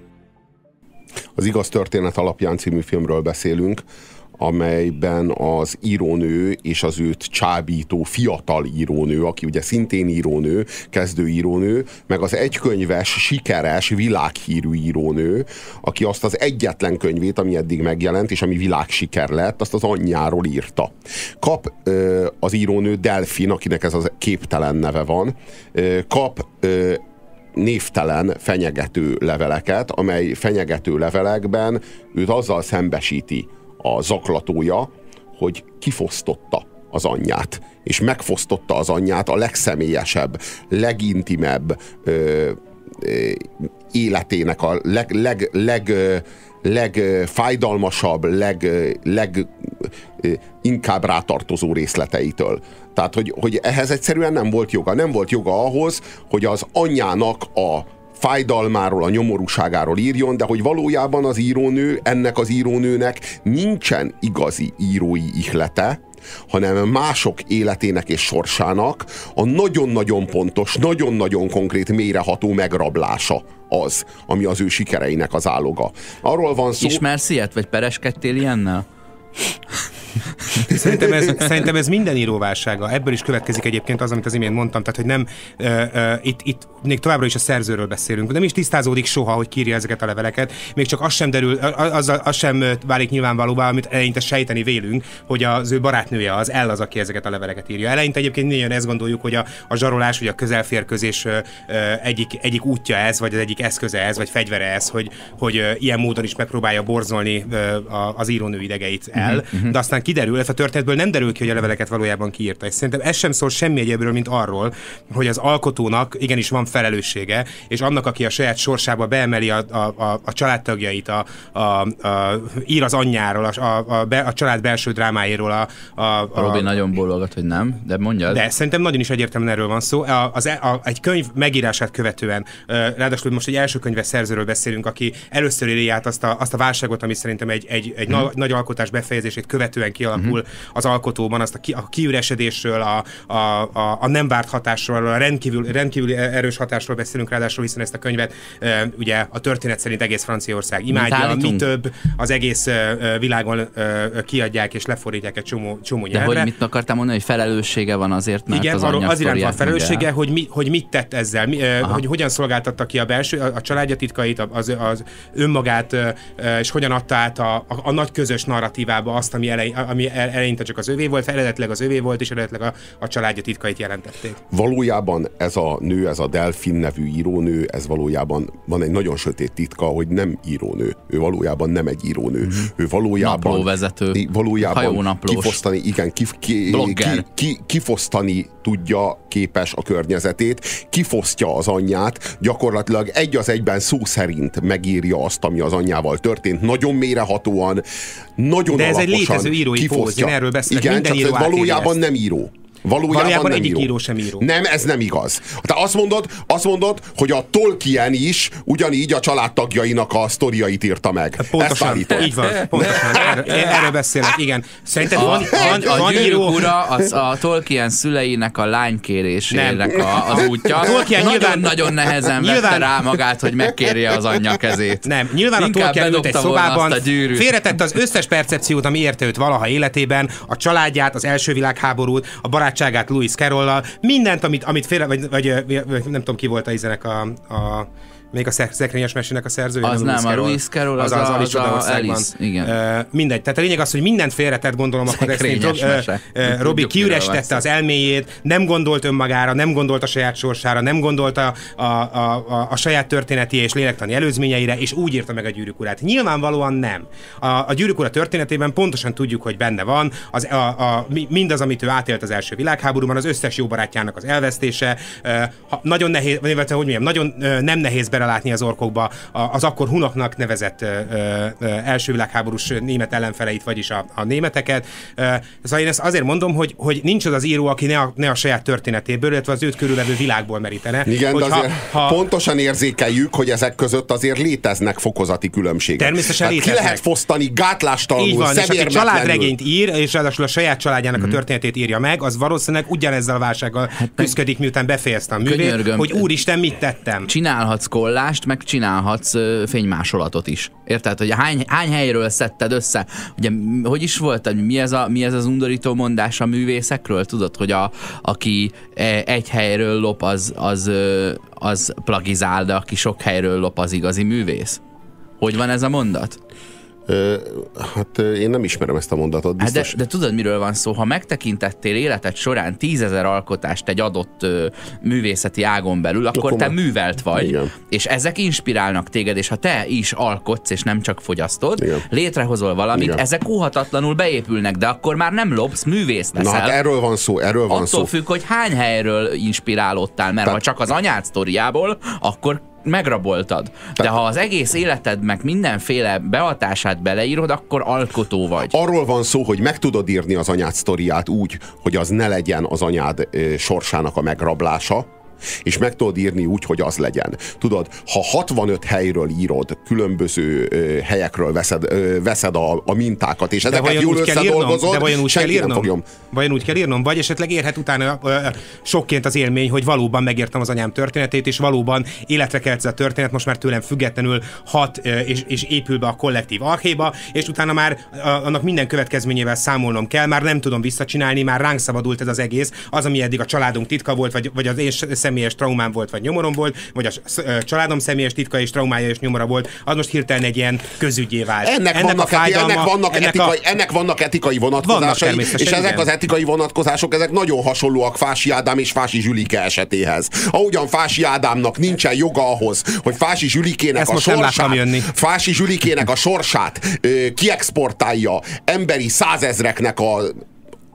Az igaz történet alapján című filmről beszélünk, amelyben az írónő és az őt csábító fiatal írónő, aki ugye szintén írónő, kezdő írónő, meg az egykönyves, sikeres, világhírű írónő, aki azt az egyetlen könyvét, ami eddig megjelent, és ami világsiker lett, azt az anyjáról írta. Kap ö, az írónő Delfin, akinek ez az képtelen neve van, ö, kap ö, névtelen fenyegető leveleket, amely fenyegető levelekben őt azzal szembesíti a zaklatója, hogy kifosztotta az anyját, és megfosztotta az anyját a legszemélyesebb, legintimebb ö, ö, életének a leg, leg, leg, ö, legfájdalmasabb, leg, leg inkább rátartozó részleteitől. Tehát, hogy, hogy ehhez egyszerűen nem volt joga. Nem volt joga ahhoz, hogy az anyjának a fájdalmáról, a nyomorúságáról írjon, de hogy valójában az írónő, ennek az írónőnek nincsen igazi írói ihlete, hanem mások életének és sorsának a nagyon-nagyon pontos, nagyon-nagyon konkrét, mélyreható megrablása az, ami az ő sikereinek az áloga. Arról van szó... Ismersz ilyet, vagy pereskedtél ilyennel? Szerintem ez, szerintem ez minden íróválsága. Ebből is következik egyébként az, amit az imént mondtam, tehát hogy nem uh, uh, itt, itt még továbbra is a szerzőről beszélünk. Nem is tisztázódik soha, hogy kírja ezeket a leveleket. Még csak az sem derül, az, az, sem válik nyilvánvalóvá, amit eleinte sejteni vélünk, hogy az ő barátnője az el az, aki ezeket a leveleket írja. Eleinte egyébként mindjárt ezt gondoljuk, hogy a, a zsarolás vagy a közelférközés uh, egyik, egyik útja ez, vagy az egyik eszköze ez, vagy fegyvere ez, hogy, hogy uh, ilyen módon is megpróbálja borzolni uh, az írónő idegeit el. Uh-huh. De aztán kiderül, ez a történetből nem derül ki, hogy a leveleket valójában kiírta. És szerintem ez sem szól semmi egyébről, mint arról, hogy az alkotónak igenis van felelőssége, és annak, aki a saját sorsába beemeli a, a, a, a családtagjait, a, a, a, ír az anyjáról, a, a, a, be, a család belső drámáiról. A, a, a, Robi nagyon bólogat, hogy nem, de mondja. De szerintem nagyon is egyértelműen erről van szó. A, az, e- a, egy könyv megírását követően, ráadásul most egy első könyves szerzőről beszélünk, aki először éli át azt a, azt a válságot, ami szerintem egy, egy, egy hmm. nagy alkotás befejezését követően kialakul hmm. az alkotóban, azt a, ki, a kiüresedésről, a, a, a, a nem várt hatásról, a rendkívül, rendkívül erős hatásról beszélünk, ráadásul hiszen ezt a könyvet e, ugye a történet szerint egész Franciaország imádja, mi több az egész e, világon e, kiadják és lefordítják egy csomó, csomó nyelvre. De hogy mit akartam mondani, hogy felelőssége van azért, mert Igen, az arról az iránt van felelőssége, hogy, mi, hogy mit tett ezzel, mi, hogy hogyan szolgáltatta ki a belső, a, a családja titkait, az, az önmagát, és hogyan adta át a, a, a nagy közös narratívába azt, ami, elej, ami eleinte csak az övé volt, eredetileg az övé volt, és eredetileg a, a családja titkait jelentették. Valójában ez a nő, ez a Delfin nevű írónő, ez valójában van egy nagyon sötét titka, hogy nem írónő. Ő valójában nem egy írónő. Mm-hmm. Ő valójában... Naplóvezető. Valójában kifosztani, igen, kif, ki, ki, ki, kifosztani tudja, képes a környezetét, kifosztja az anyját, gyakorlatilag egy az egyben szó szerint megírja azt, ami az anyjával történt, nagyon mérehatóan, nagyon De ez egy létező írói póz, én erről beszélek. Igen, Minden csak író valójában nem író. Valójában, Valójában nem egyik író. író sem író. Nem, ez nem igaz. Te azt mondod, azt mondod, hogy a Tolkien is ugyanígy a családtagjainak a sztoriait írta meg. Pontosan, így van, pontosan. Erről, erről beszélek, igen. Szerinted a, van, van, a van író... ura az a Tolkien szüleinek a lánykérésének a, az útja. Tolkien nagyon, nagyon nehezen nyilván... vette rá magát, hogy megkérje az anyja kezét. Nem, nyilván Inkább a Tolkien ült egy szobában, félretette az összes percepciót, ami érte őt valaha életében, a családját, az első világháborút, a barátságát Louis Carroll-lal, mindent, amit, amit félre, vagy, vagy, vagy nem tudom ki volt a izenek a, a még a szek- szekrényes mesének a szerzője. Az nem, a Lewis Carroll, az, az, az, a, Alice az a. Alice, igen. Uh, mindegy. Tehát a lényeg az, hogy mindent félretett, gondolom, akkor ezt uh, uh, Robi kiürestette az elméjét, nem gondolt önmagára, nem gondolt a saját sorsára, nem gondolt a, a, a, a, a saját történeti és lélektani előzményeire, és úgy írta meg a gyűrűk urát. Nyilvánvalóan nem. A, a gyűrűk ura történetében pontosan tudjuk, hogy benne van az, a, a, mi- mindaz, amit ő átélt az első világháborúban, az összes jó barátjának az elvesztése. Uh, ha, nagyon nehéz, vagy hogy mondjam, nagyon uh, nem nehéz belelátni az orkokba a, az akkor hunoknak nevezett első világháborús német ellenfeleit, vagyis a, a németeket. Szóval én ezt azért mondom, hogy, hogy nincs az az író, aki ne a, ne a saját történetéből, illetve az őt körülvevő világból merítene. Igen, de Hogyha- azért ha... pontosan érzékeljük, hogy ezek között azért léteznek fokozati különbségek. Természetesen Tehát ki léteznek. lehet fosztani Így gátlástalanul, van, és aki családregényt ír, és ráadásul a saját családjának a történetét írja meg, az valószínűleg ugyanezzel a válsággal küzdik, miután befejezte a művét, hogy úristen, mit tettem. Csinálhatsz kollást, meg csinálhatsz fénymásolatot is. Érted, hogy hány, hány helyről szedted össze? Ugye, hogy is volt, hogy mi ez, a, mi ez az undorító mondás a művészekről? Tudod, hogy a, aki e, egy helyről lop, az, az, az plagizál, de aki sok helyről lop, az igazi művész? Hogy van ez a mondat? Hát én nem ismerem ezt a mondatot, Hát de, biztos. de tudod, miről van szó? Ha megtekintettél életed során tízezer alkotást egy adott ö, művészeti ágon belül, akkor, Akkor te már- művelt vagy, Igen. és ezek inspirálnak téged, és ha te is alkotsz, és nem csak fogyasztod, Igen. létrehozol valamit, Igen. ezek óhatatlanul beépülnek, de akkor már nem lopsz, művész Na leszel. hát erről van szó, erről van Attól szó. függ, hogy hány helyről inspirálódtál, mert Tehát- ha csak az anyád sztoriából, akkor megraboltad. De ha az egész életed meg mindenféle behatását beleírod, akkor alkotó vagy. Arról van szó, hogy meg tudod írni az anyád sztoriát úgy, hogy az ne legyen az anyád ö, sorsának a megrablása, és meg tudod írni úgy, hogy az legyen. Tudod, ha 65 helyről írod, különböző ö, helyekről veszed, ö, veszed a, a mintákat, és ezeket vajon jól összedolgozod, De vajon úgy kell írnom? fogja. Vajon úgy kell írnom? Vagy esetleg érhet utána ö, sokként az élmény, hogy valóban megértem az anyám történetét, és valóban életre kelt ez a történet, most már tőlem függetlenül hat ö, és, és épül be a kollektív archéba, és utána már a, annak minden következményével számolnom kell, már nem tudom visszacsinálni, már ránk szabadult ez az egész, az, ami eddig a családunk titka volt, vagy, vagy az én személyes traumám volt, vagy nyomorom volt, vagy a családom személyes titka és traumája és nyomora volt, az most hirtelen egy ilyen közügyé vált. Ennek, ennek, vannak, fájdalma, ennek, vannak, ennek, etikai, a... ennek vannak etikai vonatkozásai, és ezek igen. az etikai vonatkozások, ezek nagyon hasonlóak Fási Ádám és Fási Zsülike esetéhez. Ahogyan Fási Ádámnak nincsen joga ahhoz, hogy Fási Zsülikének Ezt a sorsát, Fási Zsülikének a sorsát ö, kiexportálja emberi százezreknek a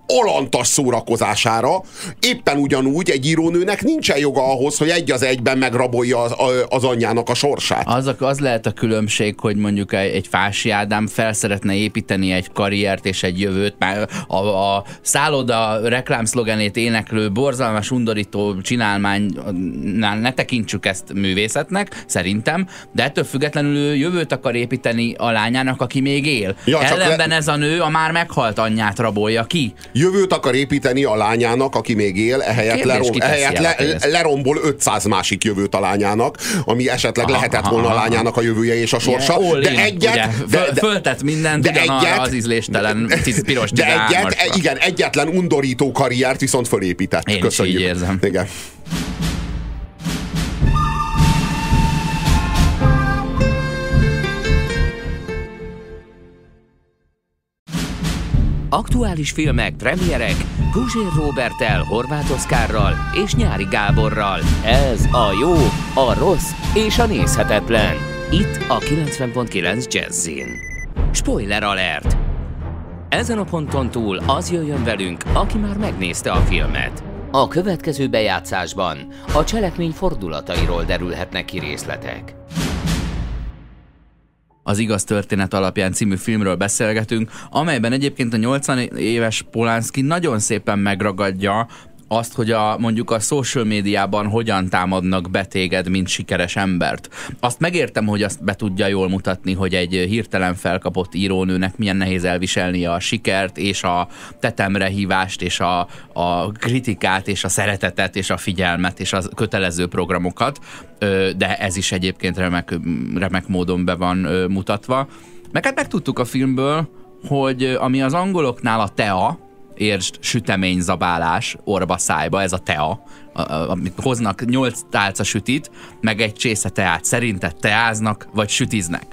alantas szórakozására, éppen ugyanúgy egy írónőnek nincsen joga ahhoz, hogy egy az egyben megrabolja az, az anyjának a sorsát. Az, az lehet a különbség, hogy mondjuk egy, Fási Ádám fel szeretne építeni egy karriert és egy jövőt, mert a, a szálloda reklámszlogenét éneklő, borzalmas, undorító csinálmánynál ne tekintsük ezt művészetnek, szerintem, de ettől függetlenül ő jövőt akar építeni a lányának, aki még él. Ja, Ellenben le... ez a nő a már meghalt anyját rabolja ki jövőt akar építeni a lányának, aki még él, ehelyett, lerom, ehelyett le, lerombol 500 másik jövőt a lányának, ami esetleg aha, lehetett aha, volna aha. a lányának a jövője és a sorsa. Yeah, de egyet... Ugye, de, de, föltett mindent de egyet, az ízléstelen piros De egyet, igen, egyetlen undorító karriert viszont fölépített. Én Köszönjük. így érzem. Igen. Aktuális filmek, premierek Guzsér Robertel, Horváth Oszkárral és Nyári Gáborral. Ez a jó, a rossz és a nézhetetlen. Itt a 90.9 Jazzin. Spoiler alert! Ezen a ponton túl az jöjjön velünk, aki már megnézte a filmet. A következő bejátszásban a cselekmény fordulatairól derülhetnek ki részletek az igaz történet alapján című filmről beszélgetünk, amelyben egyébként a 80 éves Polanski nagyon szépen megragadja azt, hogy a, mondjuk a social médiában hogyan támadnak betéged, mint sikeres embert. Azt megértem, hogy azt be tudja jól mutatni, hogy egy hirtelen felkapott írónőnek milyen nehéz elviselnie a sikert, és a tetemre hívást, és a, a kritikát, és a szeretetet, és a figyelmet, és a kötelező programokat, de ez is egyébként remek, remek módon be van mutatva. Meg hát megtudtuk a filmből, hogy ami az angoloknál a tea, értsd, süteményzabálás orba szájba, ez a tea, amit hoznak nyolc tálca sütit, meg egy csésze teát. Szerinted teáznak, vagy sütiznek?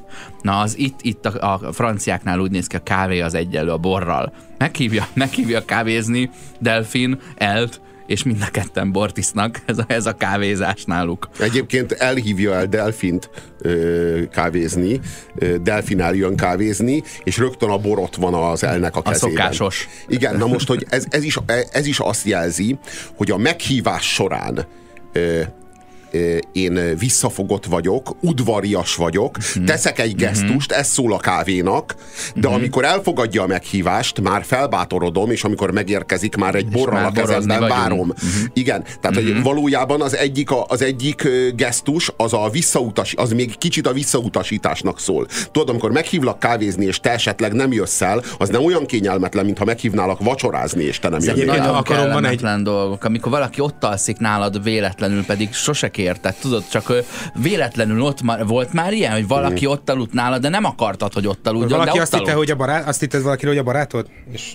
Na, az itt, itt a, a franciáknál úgy néz ki, a kávé az egyenlő a borral. Meghívja, meghívja kávézni Delfin, Elt, és mind a ketten bort isznak, ez a, ez a kávézás náluk. Egyébként elhívja el Delfint ö, kávézni, Delfin eljön kávézni, és rögtön a borot van az elnek a kezében. A szokásos. Igen, na most, hogy ez, ez, is, ez is azt jelzi, hogy a meghívás során ö, én visszafogott vagyok, udvarias vagyok, uh-huh. teszek egy gesztust, uh-huh. ez szól a kávénak, de uh-huh. amikor elfogadja a meghívást, már felbátorodom, és amikor megérkezik, már egy borral a kezemben várom. Uh-huh. Igen, tehát hogy valójában az egyik, az egyik gesztus, az a visszautas, az még kicsit a visszautasításnak szól. Tudod, amikor meghívlak kávézni, és te esetleg nem jössz el, az nem olyan kényelmetlen, mintha meghívnálak vacsorázni, és te nem jössz el. Nagyon akarom, van egy... dolgok, amikor valaki ott alszik nálad véletlenül, pedig sose kér érted, tudod, csak véletlenül ott már, volt már ilyen, hogy valaki mm. ott aludt nála, de nem akartad, hogy ott aludjon, valaki de azt hitte, hogy a barát, azt hitted valaki, hogy a barátod? És...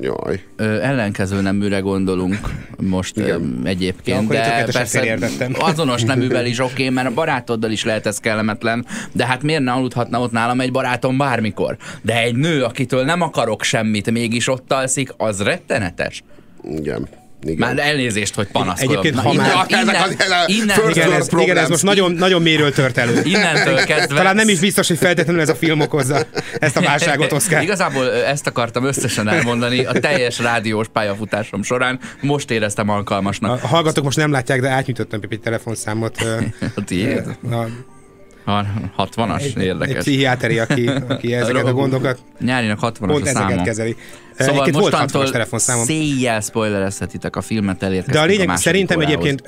Jaj. Ö, ellenkező neműre gondolunk most ö, egyébként, ja, de persze azonos neművel is oké, okay, mert a barátoddal is lehet ez kellemetlen, de hát miért ne aludhatna ott nálam egy barátom bármikor? De egy nő, akitől nem akarok semmit, mégis ott alszik, az rettenetes. Igen. Igen. Már elnézést, hogy panaszkodom. Egyébként, ha már... Innen, innen, innen, igen, ez, igen, ez most nagyon, nagyon méről tört elő. Innentől kezdve... Talán nem is biztos, hogy feltétlenül ez a film okozza ezt a válságot, Oszkár. Igazából ezt akartam összesen elmondani a teljes rádiós pályafutásom során. Most éreztem alkalmasnak. A hallgatók most nem látják, de átnyújtottam egy telefonszámot. A tiéd? A, 60-as? Egy, Érdekes. Egy pszichiáteri, aki, aki ezeket a gondokat... Nyárinak 60-as a számom. kezeli. Szóval egyébként volt 60 telefonszámom. széjjel spoilerezhetitek a filmet, elérkeztünk De a lényeg a szerintem órához. egyébként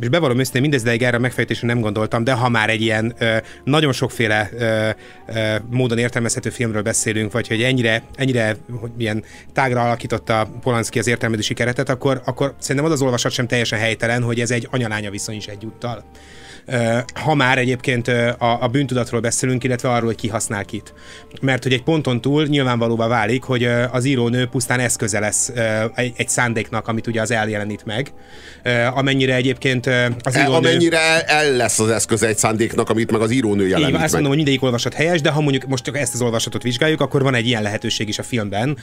és bevallom őszintén, mindezdeig erre a megfejtésre nem gondoltam, de ha már egy ilyen nagyon sokféle módon értelmezhető filmről beszélünk, vagy hogy ennyire, ennyire hogy milyen tágra alakította Polanski az értelmezési keretet, akkor, akkor szerintem az az olvasat sem teljesen helytelen, hogy ez egy anyalánya viszony is egyúttal ha már egyébként a, a bűntudatról beszélünk, illetve arról, hogy ki használ kit. Mert hogy egy ponton túl nyilvánvalóvá válik, hogy az írónő pusztán eszköze lesz egy, egy szándéknak, amit ugye az eljelenít meg, amennyire egyébként az e, írónő... Amennyire el lesz az eszköze egy szándéknak, amit meg az írónő jelenít Így, azt meg. mondom, hogy mindegyik olvasat helyes, de ha mondjuk most csak ezt az olvasatot vizsgáljuk, akkor van egy ilyen lehetőség is a filmben,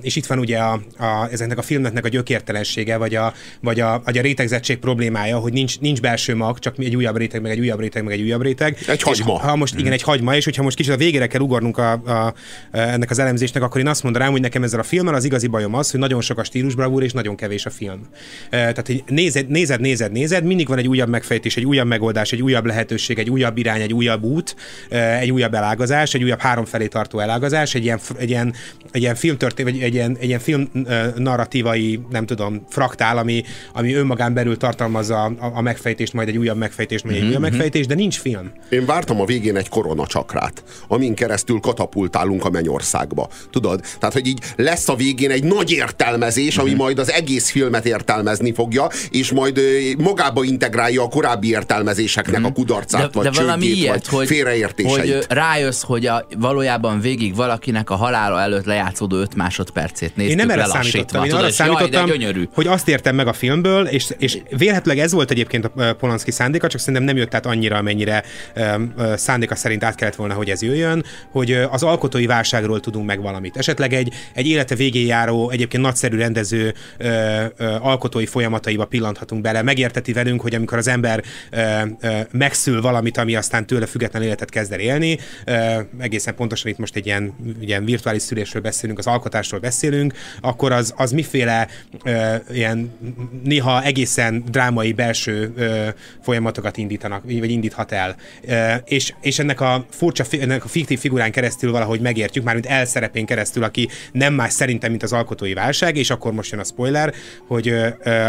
és itt van ugye a, a, ezeknek a filmnek a gyökértelensége, vagy a, vagy a, vagy a rétegzettség problémája, hogy nincs, nincs belső mag, csak egy újabb réteg, meg egy újabb réteg, meg egy újabb réteg. Egy hagyma. És ha most igen, egy hagyma, és hogyha most kicsit a végére kell ugornunk a, a, ennek az elemzésnek, akkor én azt mondanám, hogy nekem ezzel a filmmel az igazi bajom az, hogy nagyon sok a stílusbravúr, és nagyon kevés a film. Tehát, hogy nézed, nézed, nézed, nézed, mindig van egy újabb megfejtés, egy újabb megoldás, egy újabb lehetőség, egy újabb irány, egy újabb út, egy újabb elágazás, egy újabb három felé tartó elágazás, egy ilyen, egy ilyen, egy ilyen filmtörténet, vagy egy ilyen, egy ilyen film narratívai, nem tudom, fraktál, ami, ami önmagán belül tartalmazza a, a megfejtést, majd egy újabb megfejtést, majd egy újabb megfejtést, de nincs film. Én vártam a végén egy koronacsakrát, amin keresztül katapultálunk a mennyországba. Tudod? Tehát, hogy így lesz a végén egy nagy értelmezés, ami majd az egész filmet értelmezni fogja, és majd ö, magába integrálja a korábbi értelmezéseknek a kudarcát, vagy de valami ilyet, vagy hogy, félreértéseit. hogy rájössz, hogy a, valójában végig valakinek a halála előtt lejátszódó 5 másodpercét néztük Én nem erre számítottam, én Tudod, arra jaj, de számítottam, gyönyörű. hogy azt értem meg a filmből, és, és vélhetőleg ez volt egyébként a Polanski szándéka, csak szerintem nem jött át annyira, amennyire szándéka szerint át kellett volna, hogy ez jöjjön, hogy az alkotói válságról tudunk meg valamit. Esetleg egy, egy élete végén járó, egyébként nagyszerű rendező alkotói folyamataiba pillanthatunk bele, megérteti velünk, hogy amikor az ember megszül valamit, ami aztán tőle független életet kezd el élni, egészen pontosan itt most egy ilyen, ilyen virtuális szülésről beszélünk, az alkotásról beszélünk, akkor az, az miféle ilyen néha egészen drámai belső folyamatokat indítanak, vagy indíthat el. És, és ennek a furcsa, ennek a fiktív figurán keresztül valahogy megértjük, mármint elszerepén keresztül, aki nem más szerintem, mint az alkotói válság, és akkor most jön a spoiler, hogy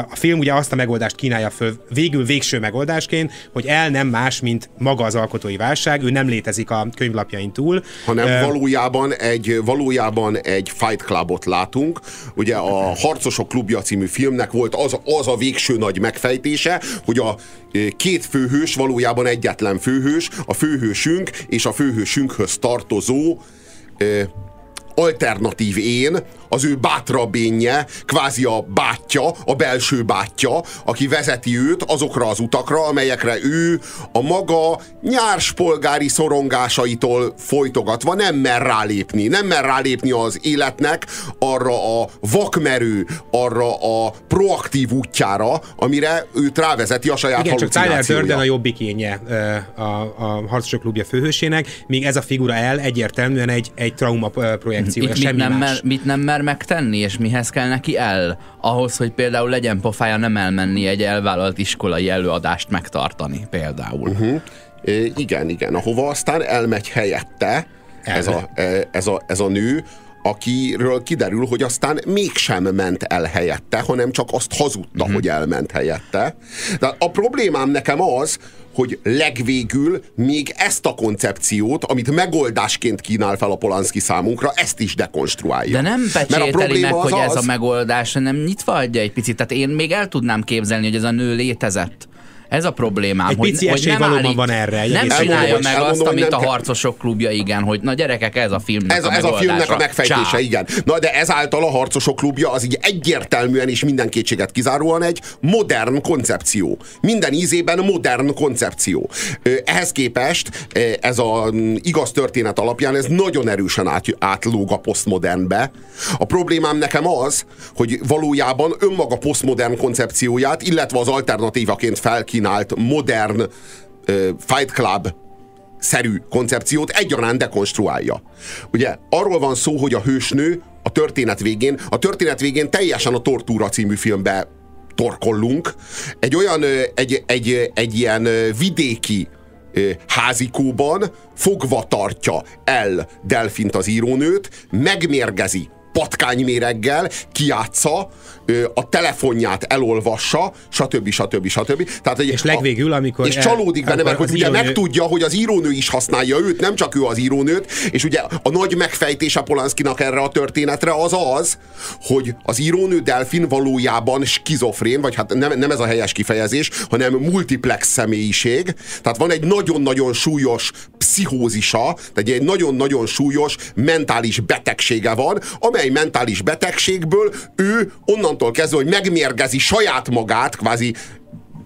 a film ugye azt a megoldást kínálja föl, végül végső megoldásként, hogy el nem más, mint maga az alkotói válság, ő nem létezik a könyvlapjain túl. hanem valójában egy, valójában egy Fight Clubot látunk. Ugye a Harcosok klubja című filmnek volt az, az a végső nagy megfejtése, hogy a két főhős valójában egyetlen főhős, a főhősünk és a főhősünkhöz tartozó ö, alternatív én, az ő bátrabb énje, kvázi a bátyja, a belső bátyja, aki vezeti őt azokra az utakra, amelyekre ő a maga nyárs polgári szorongásaitól folytogatva nem mer rálépni. Nem mer rálépni az életnek arra a vakmerő, arra a proaktív útjára, amire őt rávezeti a saját Igen, csak Tyler. Durden a jobbikénye a, a Harcosok klubja főhősének, míg ez a figura el egyértelműen egy, egy trauma mit semmi nem, más. mer, mit nem mer megtenni, és mihez kell neki el? Ahhoz, hogy például legyen pofája nem elmenni egy elvállalt iskolai előadást megtartani például. Uh-huh. É, igen, igen. Ahova aztán elmegy helyette ez a, ez, a, ez a nő, akiről kiderül, hogy aztán mégsem ment el helyette, hanem csak azt hazudta, hogy elment helyette. De a problémám nekem az, hogy legvégül még ezt a koncepciót, amit megoldásként kínál fel a Polanski számunkra, ezt is dekonstruálja. De nem Mert a pecsételi probléma meg, az hogy ez az- a megoldás, hanem nyitva adja egy picit. Tehát én még el tudnám képzelni, hogy ez a nő létezett. Ez a problémám, Egy hogy, pici hogy nem állít, van erre, egy Nem csinálja meg hogy- azt, elmondom, hogy amit a harcosok klubja, igen, hogy na gyerekek, ez a filmnek Ez, a ez a filmnek a megfejtése, Csá. igen. Na de ezáltal a Harcosok klubja az így egyértelműen és minden kétséget kizáróan egy modern koncepció. Minden ízében modern koncepció. Ehhez képest ez a igaz történet alapján ez nagyon erősen át, átlóg a posztmodernbe. A problémám nekem az, hogy valójában önmaga posztmodern koncepcióját, illetve az alternatívaként felkínált modern ö, Fight Club szerű koncepciót egyaránt dekonstruálja. Ugye arról van szó, hogy a hősnő a történet végén, a történet végén teljesen a Tortúra című filmbe torkollunk. Egy olyan, egy, egy, egy ilyen vidéki házikóban fogva tartja el Delfint az írónőt, megmérgezi patkányméreggel kiátsza, a telefonját elolvassa, stb. stb. stb. Tehát, egy, És legvégül, amikor És el- csalódik benne, mert hogy ugye írónő- megtudja, hogy az írónő is használja őt, nem csak ő az írónőt, és ugye a nagy megfejtése Polanskinak erre a történetre az az, hogy az írónő Delfin valójában skizofrén, vagy hát nem, nem ez a helyes kifejezés, hanem multiplex személyiség. Tehát van egy nagyon-nagyon súlyos pszichózisa, tehát egy nagyon-nagyon súlyos mentális betegsége van, amely mentális betegségből ő onnantól kezdve, hogy megmérgezi saját magát, kvázi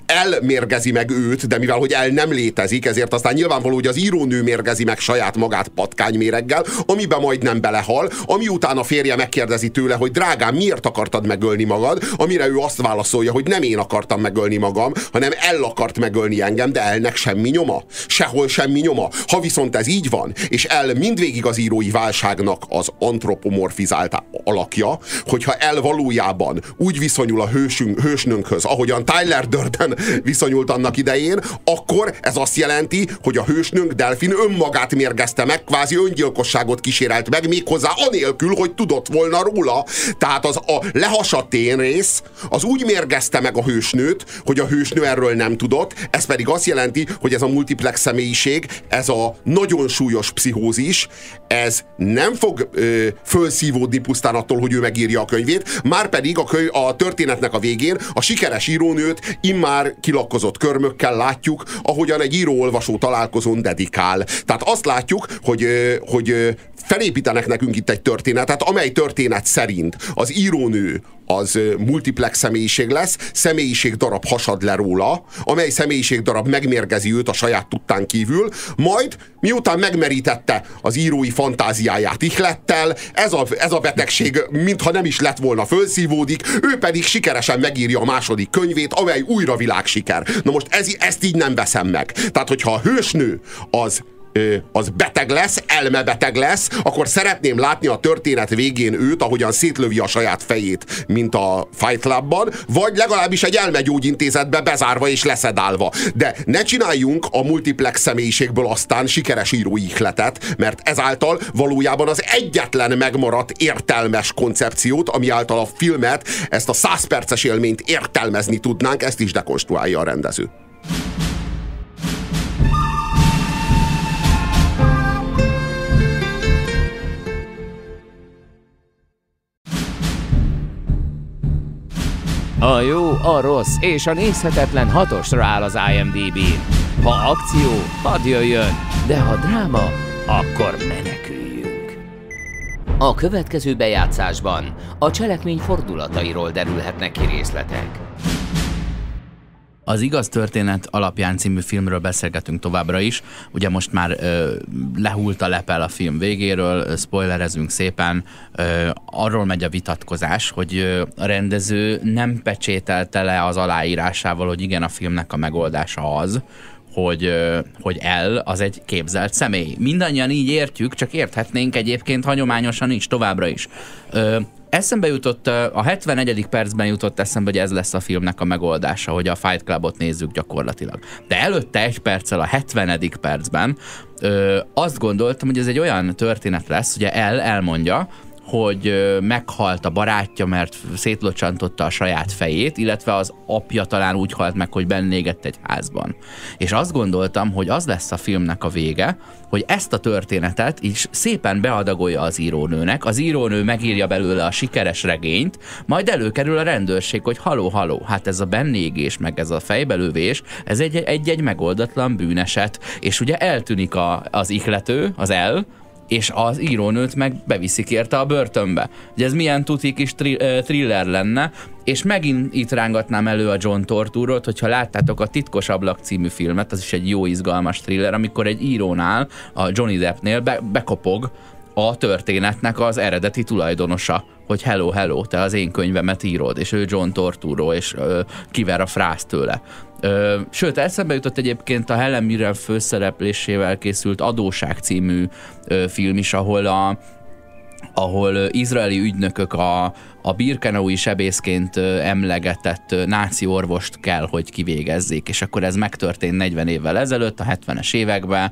elmérgezi meg őt, de mivel hogy el nem létezik, ezért aztán nyilvánvaló, hogy az írónő mérgezi meg saját magát patkányméreggel, amiben majd nem belehal, ami után a férje megkérdezi tőle, hogy drágám, miért akartad megölni magad, amire ő azt válaszolja, hogy nem én akartam megölni magam, hanem el akart megölni engem, de elnek semmi nyoma. Sehol semmi nyoma. Ha viszont ez így van, és el mindvégig az írói válságnak az antropomorfizált alakja, hogyha el valójában úgy viszonyul a hősünk, hősnőnkhöz, ahogyan Tyler Durden viszonyult annak idején, akkor ez azt jelenti, hogy a hősnőnk Delfin önmagát mérgezte meg, kvázi öngyilkosságot kísérelt meg, méghozzá anélkül, hogy tudott volna róla. Tehát az a lehasadt rész az úgy mérgezte meg a hősnőt, hogy a hősnő erről nem tudott, ez pedig azt jelenti, hogy ez a multiplex személyiség, ez a nagyon súlyos pszichózis, ez nem fog ö, fölszívódni pusztán attól, hogy ő megírja a könyvét, már pedig a, könyv, a történetnek a végén a sikeres írónőt immár kilakkozott körmökkel látjuk, ahogyan egy író-olvasó találkozón dedikál. Tehát azt látjuk, hogy, hogy felépítenek nekünk itt egy történetet, amely történet szerint az írónő az multiplex személyiség lesz, személyiség darab hasad le róla, amely személyiség darab megmérgezi őt a saját tudtán kívül, majd miután megmerítette az írói fantáziáját ihlettel, ez a, ez a betegség mintha nem is lett volna fölszívódik, ő pedig sikeresen megírja a második könyvét, amely újra világsiker. Na most ez, ezt így nem veszem meg. Tehát, hogyha a hősnő az az beteg lesz, elmebeteg lesz, akkor szeretném látni a történet végén őt, ahogyan szétlövi a saját fejét, mint a Fight Clubban, vagy legalábbis egy elmegyógyintézetbe bezárva és leszedálva. De ne csináljunk a multiplex személyiségből aztán sikeres írói ihletet, mert ezáltal valójában az egyetlen megmaradt értelmes koncepciót, ami által a filmet, ezt a 100 perces élményt értelmezni tudnánk, ezt is dekonstruálja a rendező. A jó, a rossz és a nézhetetlen hatosra áll az IMDb-n. Ha akció, hadd jöjjön, de ha dráma, akkor meneküljünk. A következő bejátszásban a cselekmény fordulatairól derülhetnek ki részletek. Az Igaz Történet alapján című filmről beszélgetünk továbbra is. Ugye most már ö, lehult a lepel a film végéről, spoilerezünk szépen. Ö, arról megy a vitatkozás, hogy ö, a rendező nem pecsételte le az aláírásával, hogy igen, a filmnek a megoldása az, hogy, hogy el az egy képzelt személy. Mindannyian így értjük, csak érthetnénk egyébként hagyományosan is, továbbra is. Ö, Eszembe jutott, a 71. percben jutott eszembe, hogy ez lesz a filmnek a megoldása, hogy a Fight Clubot nézzük gyakorlatilag. De előtte egy perccel a 70. percben ö, azt gondoltam, hogy ez egy olyan történet lesz, ugye el elmondja, hogy meghalt a barátja, mert szétlocsantotta a saját fejét, illetve az apja talán úgy halt meg, hogy bennégett egy házban. És azt gondoltam, hogy az lesz a filmnek a vége, hogy ezt a történetet is szépen beadagolja az írónőnek, az írónő megírja belőle a sikeres regényt, majd előkerül a rendőrség, hogy haló, haló, hát ez a bennégés, meg ez a fejbelövés, ez egy- egy-egy megoldatlan bűneset, és ugye eltűnik a, az ihlető, az el, és az írónőt meg beviszik érte a börtönbe. Ugye ez milyen tuti kis tri- thriller lenne, és megint itt rángatnám elő a John Torturot, hogyha láttátok a Titkos Ablak című filmet, az is egy jó izgalmas thriller, amikor egy írónál, a Johnny Deppnél be- bekopog a történetnek az eredeti tulajdonosa, hogy hello, hello, te az én könyvemet írod, és ő John Torturo, és ö, kiver a frász tőle. Ö, sőt, eszembe jutott egyébként a Helen Mirren főszereplésével készült Adóság című ö, film is, ahol a ahol izraeli ügynökök a, a Birkenaui sebészként emlegetett náci orvost kell, hogy kivégezzék, és akkor ez megtörtént 40 évvel ezelőtt, a 70-es években,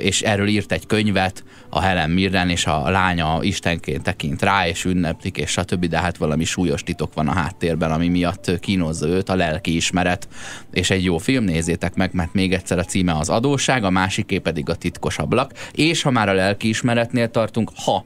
és erről írt egy könyvet a Helen Mirren, és a lánya istenként tekint rá, és ünneplik, és stb., de hát valami súlyos titok van a háttérben, ami miatt kínozza őt, a lelki ismeret, és egy jó film, nézzétek meg, mert még egyszer a címe az adóság, a másiké pedig a titkos ablak, és ha már a lelki ismeretnél tartunk, ha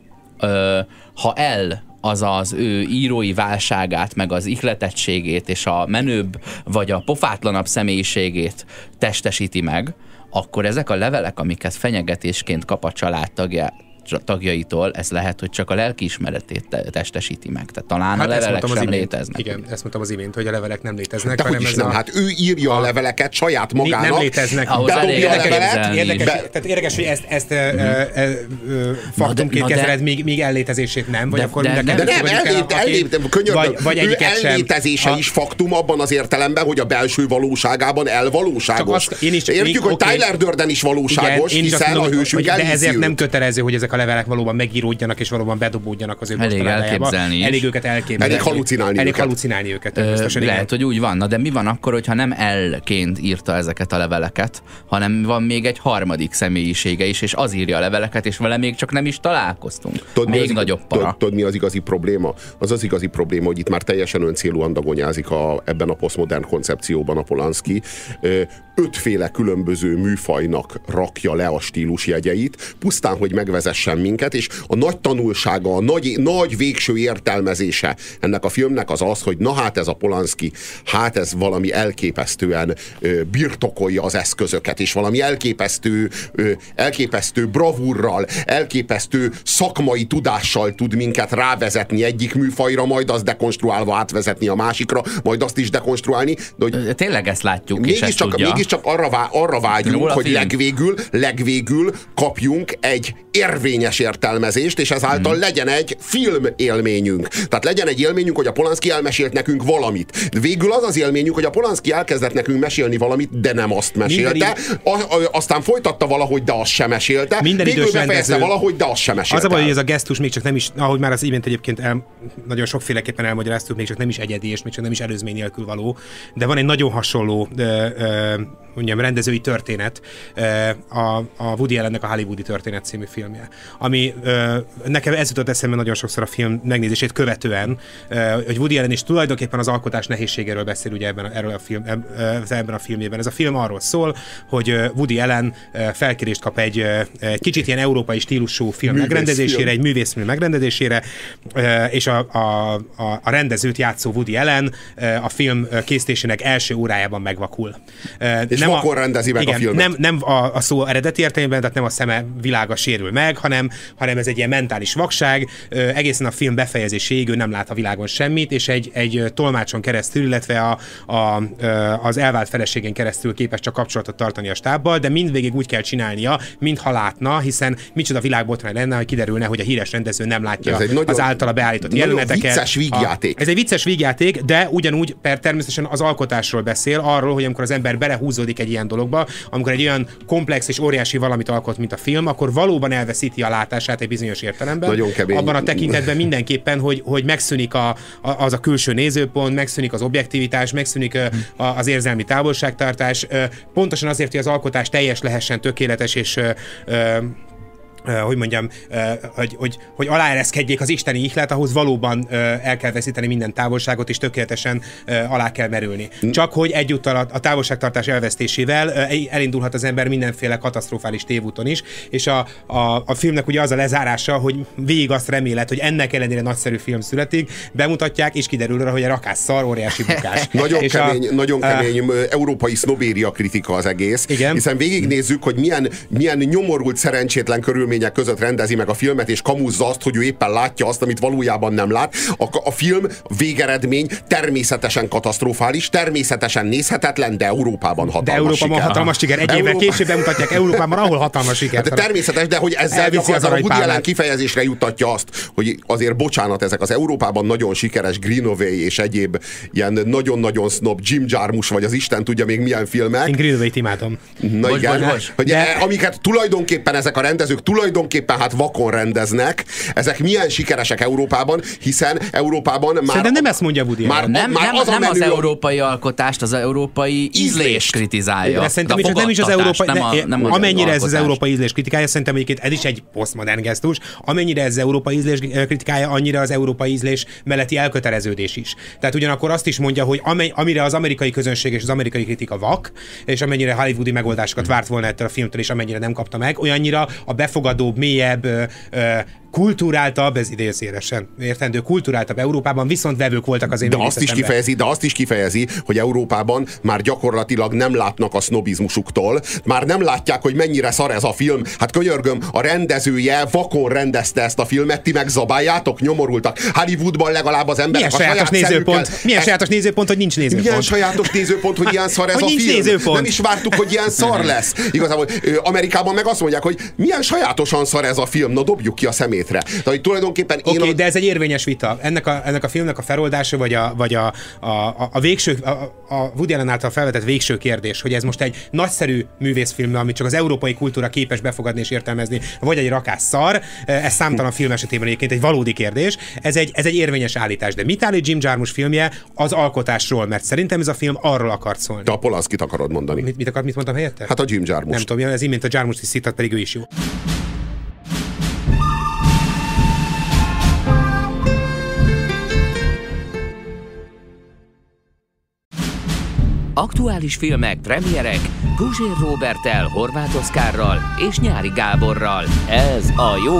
ha el az az ő írói válságát, meg az ihletettségét és a menőbb vagy a pofátlanabb személyiségét testesíti meg, akkor ezek a levelek, amiket fenyegetésként kap a családtagja, tagjaitól, ez lehet, hogy csak a lelkiismeretét te- testesíti meg. Tehát talán hát a levelek sem imént. léteznek. Igen, ezt mondtam az imént, hogy a levelek nem léteznek, De hanem ez nem, a... hát ő írja a leveleket saját magának. nem léteznek. Ahhoz elég bedobja a levelet. Érdekes, be, tehát érdekes, hogy ezt, ezt mm-hmm. faktumként kezeled, míg, míg ellétezését nem, vagy De- akkor de- mind a de de kettőt nem, ellét, aki- ellét, könyörgöm, vagy, vagy egyiket sem. ellétezése is faktum abban az értelemben, hogy a belső valóságában elvalóságos. Értjük, hogy. Tyler Durden is valóságos, én is azt hiszen a hősünk de ezért nem kötelező, hogy ezek a levelek valóban megíródjanak, és valóban bedobódjanak az ő Elég elképzelni is. Elég őket elképzelni. Elég halucinálni Elég őket. halucinálni őket. Ö, természetesen, igen. lehet, hogy úgy van. Na de mi van akkor, hogyha nem elként írta ezeket a leveleket, hanem van még egy harmadik személyisége is, és az írja a leveleket, és vele még csak nem is találkoztunk. Mi még az, nagyobb para. Tudod, tudod, mi az igazi probléma? Az az igazi probléma, hogy itt már teljesen öncélúan dagonyázik a, ebben a posztmodern koncepcióban a Polanski. Ötféle különböző műfajnak rakja le a stílusjegyeit, pusztán, hogy megvezessen minket, és a nagy tanulsága, a nagy, nagy végső értelmezése ennek a filmnek az az, hogy na hát ez a Polanski, hát ez valami elképesztően ö, birtokolja az eszközöket, és valami elképesztő, ö, elképesztő bravúrral, elképesztő szakmai tudással tud minket rávezetni egyik műfajra, majd azt dekonstruálva átvezetni a másikra, majd azt is dekonstruálni, de hogy Tényleg ezt látjuk, és ezt mégiscsak, tudja. Mégiscsak arra, vá, arra vágyunk, Róla hogy film. legvégül, legvégül kapjunk egy érvényes értelmezést, és ezáltal Hmm. legyen egy film élményünk. Tehát legyen egy élményünk, hogy a Polanski elmesélt nekünk valamit. Végül az az élményünk, hogy a Polanski elkezdett nekünk mesélni valamit, de nem azt mesélte. A, a, aztán folytatta valahogy, de azt sem mesélte. Minden Végül idős befejezte rendező- valahogy, de azt sem mesélte. Az a baj, hogy ez a gesztus még csak nem is, ahogy már az imént egyébként el, nagyon sokféleképpen elmagyaráztuk, még csak nem is egyedi, és még csak nem is előzmény nélkül való, de van egy nagyon hasonló ö, ö, mondjam, rendezői történet, ö, a, a Woody Allennek a Hollywoodi történet című filmje, ami ö, nekem ez jutott eszembe nagyon sokszor a film megnézését követően, ö, hogy Woody Allen is tulajdonképpen az alkotás nehézségéről beszél ugye ebben a, erről a film, ebben a filmében. Ez a film arról szól, hogy Woody Allen felkérést kap egy, egy kicsit ilyen európai stílusú film Művészfilm. megrendezésére, egy művészfilm megrendezésére, és a, a, a, a rendezőt játszó Woody Allen a film készítésének első órájában megvakul. És vakon rendezi meg a igen, filmet. Nem, nem a, a szó eredeti értelemben, tehát nem a szeme világa sérül meg, hanem, hanem ez egy ilyen mentális vakság, egészen a film befejezéséig ő nem lát a világon semmit, és egy, egy tolmácson keresztül, illetve a, a, az elvált feleségén keresztül képes csak kapcsolatot tartani a stábbal, de mindvégig úgy kell csinálnia, mintha látna, hiszen micsoda világbotrány lenne, hogy kiderülne, hogy a híres rendező nem látja Ez egy nagyon- az általa beállított jeleneteket. vicces vígjáték. A, ez egy vicces vígjáték, de ugyanúgy per természetesen az alkotásról beszél, arról, hogy amikor az ember belehúzódik egy ilyen dologba, amikor egy olyan komplex és óriási valamit alkot, mint a film, akkor valóban elveszíti a látását egy bizonyos értelemben. Nagyon kemény. Abban a tekintetben mindenképpen, hogy, hogy megszűnik a, a, az a külső nézőpont, megszűnik az objektivitás, megszűnik a, az érzelmi távolságtartás, pontosan azért, hogy az alkotás teljes lehessen, tökéletes és hogy mondjam, hogy, hogy, hogy aláereszkedjék az isteni ihlet, ahhoz valóban el kell veszíteni minden távolságot, és tökéletesen alá kell merülni. Csak hogy egyúttal a, a távolságtartás elvesztésével elindulhat az ember mindenféle katasztrofális tévúton is, és a, a, a filmnek ugye az a lezárása, hogy végig azt remélet, hogy ennek ellenére nagyszerű film születik, bemutatják, és kiderül rá, hogy a rakás szar, óriási bukás. Nagyon és kemény, a, nagyon kemény ö, európai sznobéria kritika az egész. Igen. Hiszen végignézzük, hogy milyen, milyen nyomorult, szerencsétlen körülmények között rendezi meg a filmet, és kamuzza azt, hogy ő éppen látja azt, amit valójában nem lát. A, a film végeredmény természetesen katasztrofális, természetesen nézhetetlen, de Európában hatalmas de Európában siker. hatalmas siker. Egy évvel Európa- később bemutatják Európában, ahol hatalmas siker. Hát de természetes, de hogy ezzel gyakorlatilag a Woody. Allen kifejezésre juttatja azt, hogy azért bocsánat, ezek az Európában nagyon sikeres Greenaway és egyéb ilyen nagyon-nagyon snob Jim Jarmusch, vagy az Isten tudja még milyen filmek. Én Greenway-t imádom. Na Bocs, igen, bocs, bocs. hogy De- e, amiket tulajdonképpen ezek a rendezők tulajdonképpen hát vakon rendeznek, ezek milyen sikeresek Európában, hiszen Európában már... Szerintem nem ezt mondja Woody már. Nem, már nem, az, a nem az menő, európai alkotást, az európai ízlés Ízlést. kritizálja. De szerintem a is, nem is az európai, nem a, de, nem az amennyire ez az európai ízlés kritikája, szerintem egyébként ez is egy posztmodern gesztus, amennyire ez az európai ízlés eh, kritikája, annyira az európai ízlés melletti elköteleződés is. Tehát ugyanakkor azt is mondja, hogy amely, amire az amerikai közönség és az amerikai kritika vak, és amennyire hollywoodi megoldásokat várt volna ettől a filmtől, és amennyire nem kapta meg, olyannyira a befogadóbb, mélyebb, kulturáltabb, ez idézőjelesen értendő, kulturáltabb Európában viszont vevők voltak az én de azt is kifejezi, de azt is kifejezi, hogy Európában már gyakorlatilag nem látnak a sznobizmusuktól, már nem látják, hogy mennyire szar ez a film. Hát könyörgöm, a rendezője vakon rendezte ezt a filmet, ti meg zabáljátok, nyomorultak. Hollywoodban legalább az emberek Milyen a sajátos saját nézőpont? szemükkel- Milyen Ez- sajátos nézőpont, hogy nincs nézőpont? milyen sajátos nézőpont, hogy ilyen szar ez Hogy a film. nézőpont. Nem is vártuk, hogy ilyen szar lesz. Igazából Amerikában meg azt mondják, hogy milyen sajátosan szar ez a film, na dobjuk ki a szemétre. Tehát, hogy tulajdonképpen én okay, a... de ez egy érvényes vita. Ennek a, ennek a filmnek a feloldása, vagy a, vagy a, a, a, a végső, a, a Woody Allen által felvetett végső kérdés, hogy ez most egy nagyszerű művészfilm, amit csak az európai kultúra képes befogadni és értelmezni, vagy egy rakás szar, ez számtalan film esetében egyébként egy valódi kérdés. Ez egy, ez egy érvényes állítás. De mit állít Jim Jarmusch filmje az alkotásról? Mert szerintem ez a film arról akart szólni. Te a Polanskit akarod mondani. Mit, mit akart, mit mondtam helyette? Hát a Jim Jarmusch. nem tudom, ez imént a Jarmusch is szittat, pedig ő is jó. Aktuális filmek, premierek, Puzsér Robertel, Horváth Oszkárral és Nyári Gáborral. Ez a jó,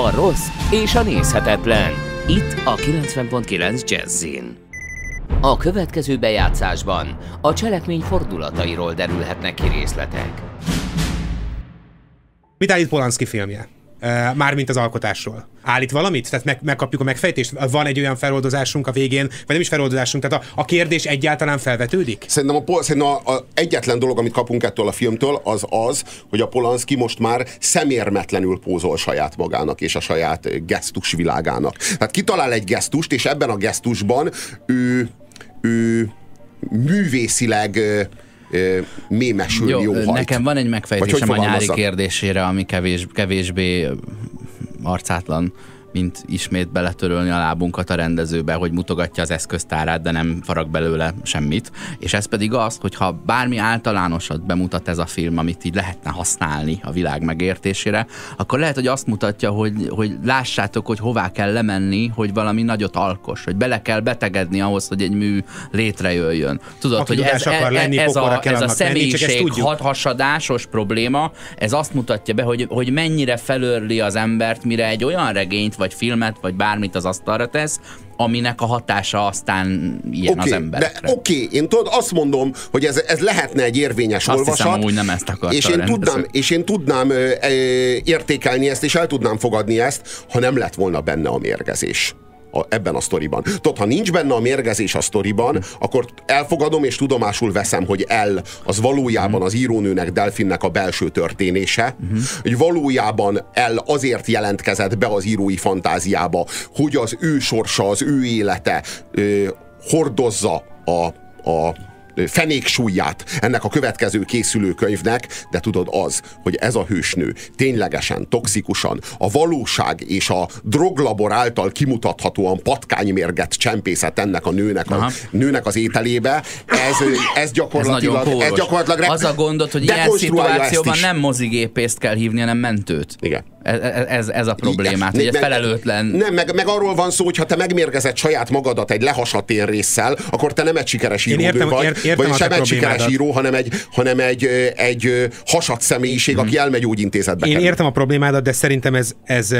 a rossz és a nézhetetlen. Itt a 90.9 Jazzin. A következő bejátszásban a cselekmény fordulatairól derülhetnek ki részletek. Mit állít Polanski filmje? Mármint az alkotásról. Állít valamit? Tehát meg, megkapjuk a megfejtést? Van egy olyan feloldozásunk a végén, vagy nem is feloldozásunk, tehát a, a kérdés egyáltalán felvetődik? Szerintem, a, szerintem a, a egyetlen dolog, amit kapunk ettől a filmtől, az az, hogy a Polanski most már szemérmetlenül pózol saját magának és a saját gesztus világának. Tehát kitalál egy gesztust, és ebben a gesztusban ő, ő művészileg mémesül jó, Jó, hajt. nekem van egy megfejtésem a nyári kérdésére, ami kevés, kevésbé arcátlan, mint ismét beletörölni a lábunkat a rendezőbe, hogy mutogatja az eszköztárát, de nem farag belőle semmit. És ez pedig az, hogy ha bármi általánosat bemutat ez a film, amit így lehetne használni a világ megértésére, akkor lehet, hogy azt mutatja, hogy, hogy lássátok, hogy hová kell lemenni, hogy valami nagyot alkos, hogy bele kell betegedni ahhoz, hogy egy mű létrejöjjön. Tudod, Aki hogy ez, tudás akar lenni, ez, a, ez a személyiség tudjuk. hat, hasadásos probléma, ez azt mutatja be, hogy, hogy mennyire felörli az embert, mire egy olyan regényt, vagy filmet, vagy bármit az asztalra tesz, aminek a hatása aztán ilyen Oké, az emberekre. Oké, én tudod, azt mondom, hogy ez, ez lehetne egy érvényes Azt olvasat. hiszem, amúgy nem ezt akarta és én, tudnám, és én tudnám ö, ö, értékelni ezt, és el tudnám fogadni ezt, ha nem lett volna benne a mérgezés. A, ebben a sztoriban. Tudod, ha nincs benne a mérgezés a sztoriban, akkor elfogadom és tudomásul veszem, hogy el az valójában az írónőnek, Delfinnek a belső történése, hogy valójában el azért jelentkezett be az írói fantáziába, hogy az ő sorsa, az ő élete ö, hordozza a, a fenéksúlyját ennek a következő készülőkönyvnek, de tudod az, hogy ez a hősnő ténylegesen, toxikusan a valóság és a droglabor által kimutathatóan patkánymérget csempészet ennek a nőnek, a, Aha. nőnek az ételébe, ez, ez Ez gyakorlatilag, ez kóros. gyakorlatilag Az a gondod, hogy ilyen szituációban nem mozigépészt kell hívni, hanem mentőt. Igen. Ez, ez, ez a problémát, hogy felelőtlen... Nem, meg, meg arról van szó, hogy ha te megmérgezed saját magadat egy lehasadt résszel, akkor te nem egy sikeres írónő értem- vagy, ért- értem vagy sem egy sikeres író, hanem egy, hanem egy, egy ö, hasadt személyiség, aki elmegy gyógyintézetbe. Én kerül. értem a problémádat, de szerintem ez, ez